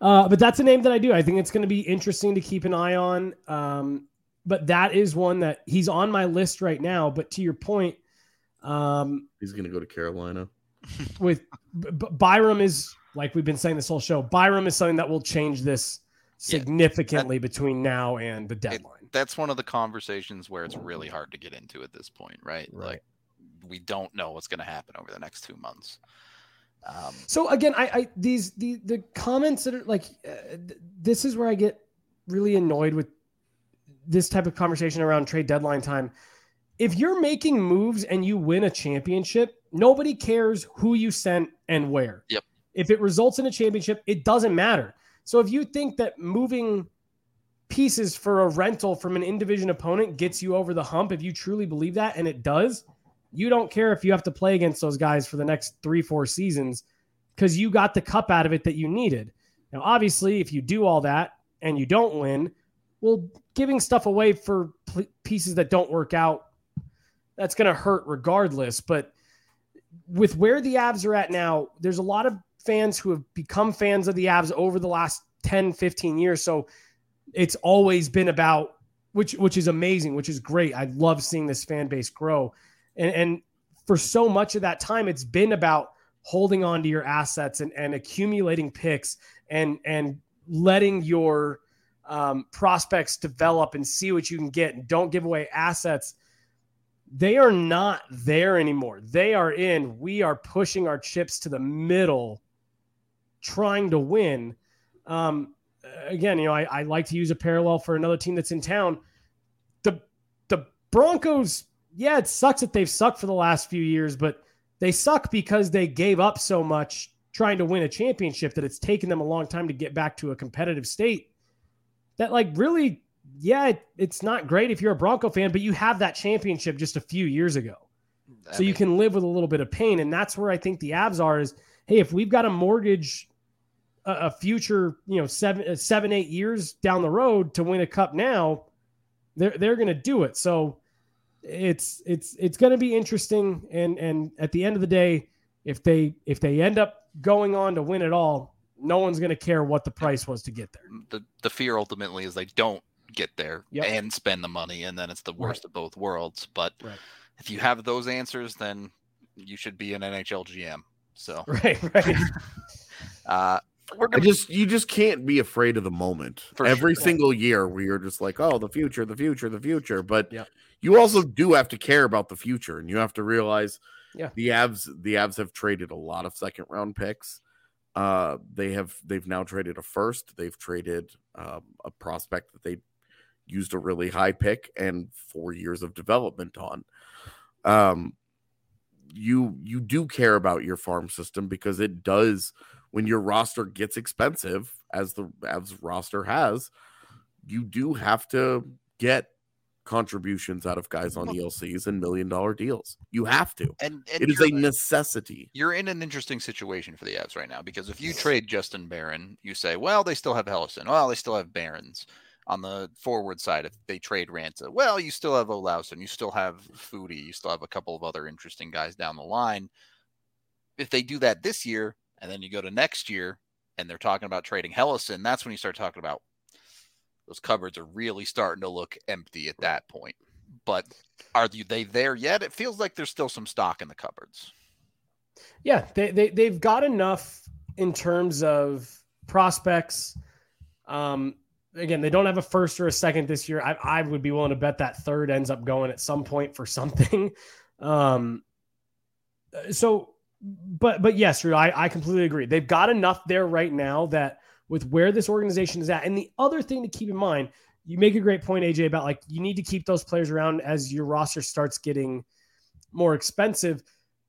Speaker 3: Uh, but that's a name that I do. I think it's going to be interesting to keep an eye on. Um, but that is one that he's on my list right now. But to your point, um,
Speaker 2: He's going to go to Carolina.
Speaker 3: with B- B- Byram is like we've been saying this whole show. Byram is something that will change this
Speaker 1: Yeah,
Speaker 3: significantly between now and the deadline.
Speaker 1: That's one of the conversations where it's really hard to get into at this point, right?
Speaker 3: Right.
Speaker 1: Like we don't know what's going to happen over the next two months. Um,
Speaker 3: So again, I, I these the the comments that are like uh, this is where I get really annoyed with this type of conversation around trade deadline time. If you're making moves and you win a championship, nobody cares who you sent and where.
Speaker 1: Yep.
Speaker 3: If it results in a championship, it doesn't matter. So if you think that moving pieces for a rental from an in division opponent gets you over the hump, if you truly believe that, and it does, you don't care if you have to play against those guys for the next three, four seasons because you got the cup out of it that you needed. Now, obviously, if you do all that and you don't win, well, giving stuff away for pieces that don't work out, that's going to hurt regardless. But with where the Avs are at now, there's a lot of fans who have become fans of the Avs over the last 10, 15 years. So it's always been about which which is amazing, which is great. I love seeing this fan base grow, and and for so much of that time, it's been about holding on to your assets and, and accumulating picks and and letting your um, prospects develop and see what you can get and don't give away assets. They are not there anymore. They are in. We are pushing our chips to the middle trying to win. Um, again you know I, I like to use a parallel for another team that's in town. The the broncos yeah it sucks that they've sucked for the last few years but they suck because they gave up so much trying to win a championship that it's taken them a long time to get back to a competitive state. That, like, really, yeah, it, it's not great if you're a Bronco fan, but you have that championship just a few years ago. I so mean, you can live with a little bit of pain. And that's where I think the Avs are is hey, if we've got a mortgage a, a future, you know, seven, uh, seven, eight years down the road to win a cup now, they're, they're going to do it. So, it's it's it's going to be interesting and and at the end of the day if they if they end up going on to win it all no one's going to care what the price was to get there
Speaker 1: the the fear ultimately is they don't get there yep. and spend the money and then it's the worst right. of both worlds but right. if you have those answers then you should be an NHL GM so
Speaker 3: right right
Speaker 2: uh Gonna... I just you just can't be afraid of the moment. For Every sure. single year where you're just like, oh, the future, the future, the future. But yeah. you also do have to care about the future, and you have to realize, yeah, the Avs, the Avs have traded a lot of second round picks. Uh, they have they've now traded a first. They've traded um, a prospect that they used a really high pick and four years of development on. Um, you you do care about your farm system because it does when your roster gets expensive, as the as roster has, you do have to get contributions out of guys on ELCs and million dollar deals. You have to. And, and it is a necessity.
Speaker 1: You're in an interesting situation for the Avs right now because if you trade Justin Barron, you say, well, they still have Helleson. Well, they still have Barons. On the forward side, if they trade Ranta, well, you still have Olausson, you still have Foudy, you still have a couple of other interesting guys down the line. If they do that this year, and then you go to next year and they're talking about trading Helleson, that's when you start talking about those cupboards are really starting to look empty at that point. But are they there yet? It feels like there's still some stock in the cupboards.
Speaker 3: Yeah, they, they they've got enough in terms of prospects. Um, again, they don't have a first or a second this year. I, I would be willing to bet that third ends up going at some point for something. Um, so but but yes, I, I completely agree. They've got enough there right now that with where this organization is at. And the other thing to keep in mind, you make a great point, AJ, about like you need to keep those players around as your roster starts getting more expensive.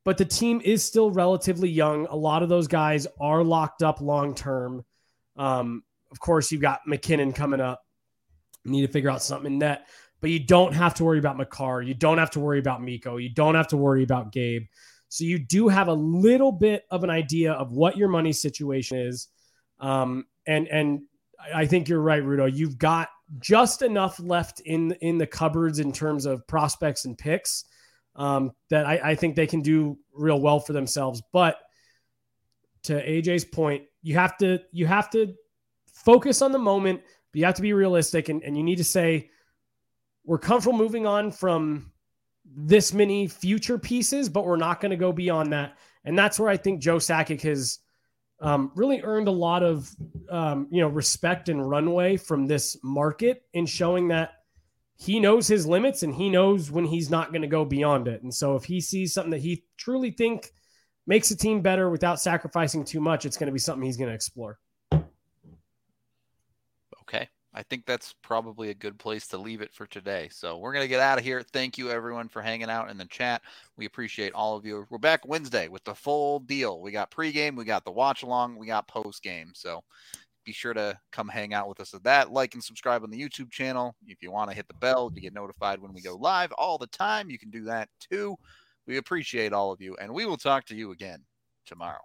Speaker 3: But the team is still relatively young. A lot of those guys are locked up long term. Um, of course, you've got MacKinnon coming up. You need to figure out something in net, but you don't have to worry about Makar. You don't have to worry about Mikko. You don't have to worry about Gabe. So you do have a little bit of an idea of what your money situation is. Um, and and I think you're right, Rudo. You've got just enough left in in the cupboards in terms of prospects and picks um, that I, I think they can do real well for themselves. But to AJ's point, you have to you have to focus on the moment, but you have to be realistic and, and you need to say, we're comfortable moving on from this many future pieces, but we're not going to go beyond that. And that's where I think Joe Sakic has um, really earned a lot of um, you know respect and runway from this market in showing that he knows his limits and he knows when he's not going to go beyond it. And so if he sees something that he truly think makes a team better without sacrificing too much, it's going to be something he's going to explore.
Speaker 1: I think that's probably a good place to leave it for today. So we're going to get out of here. Thank you, everyone, for hanging out in the chat. We appreciate all of you. We're back Wednesday with the full deal. We got pregame, we got the watch along, we got postgame. So be sure to come hang out with us at that. Like and subscribe on the YouTube channel. If you want to hit the bell to get notified when we go live all the time, you can do that too. We appreciate all of you, and we will talk to you again tomorrow.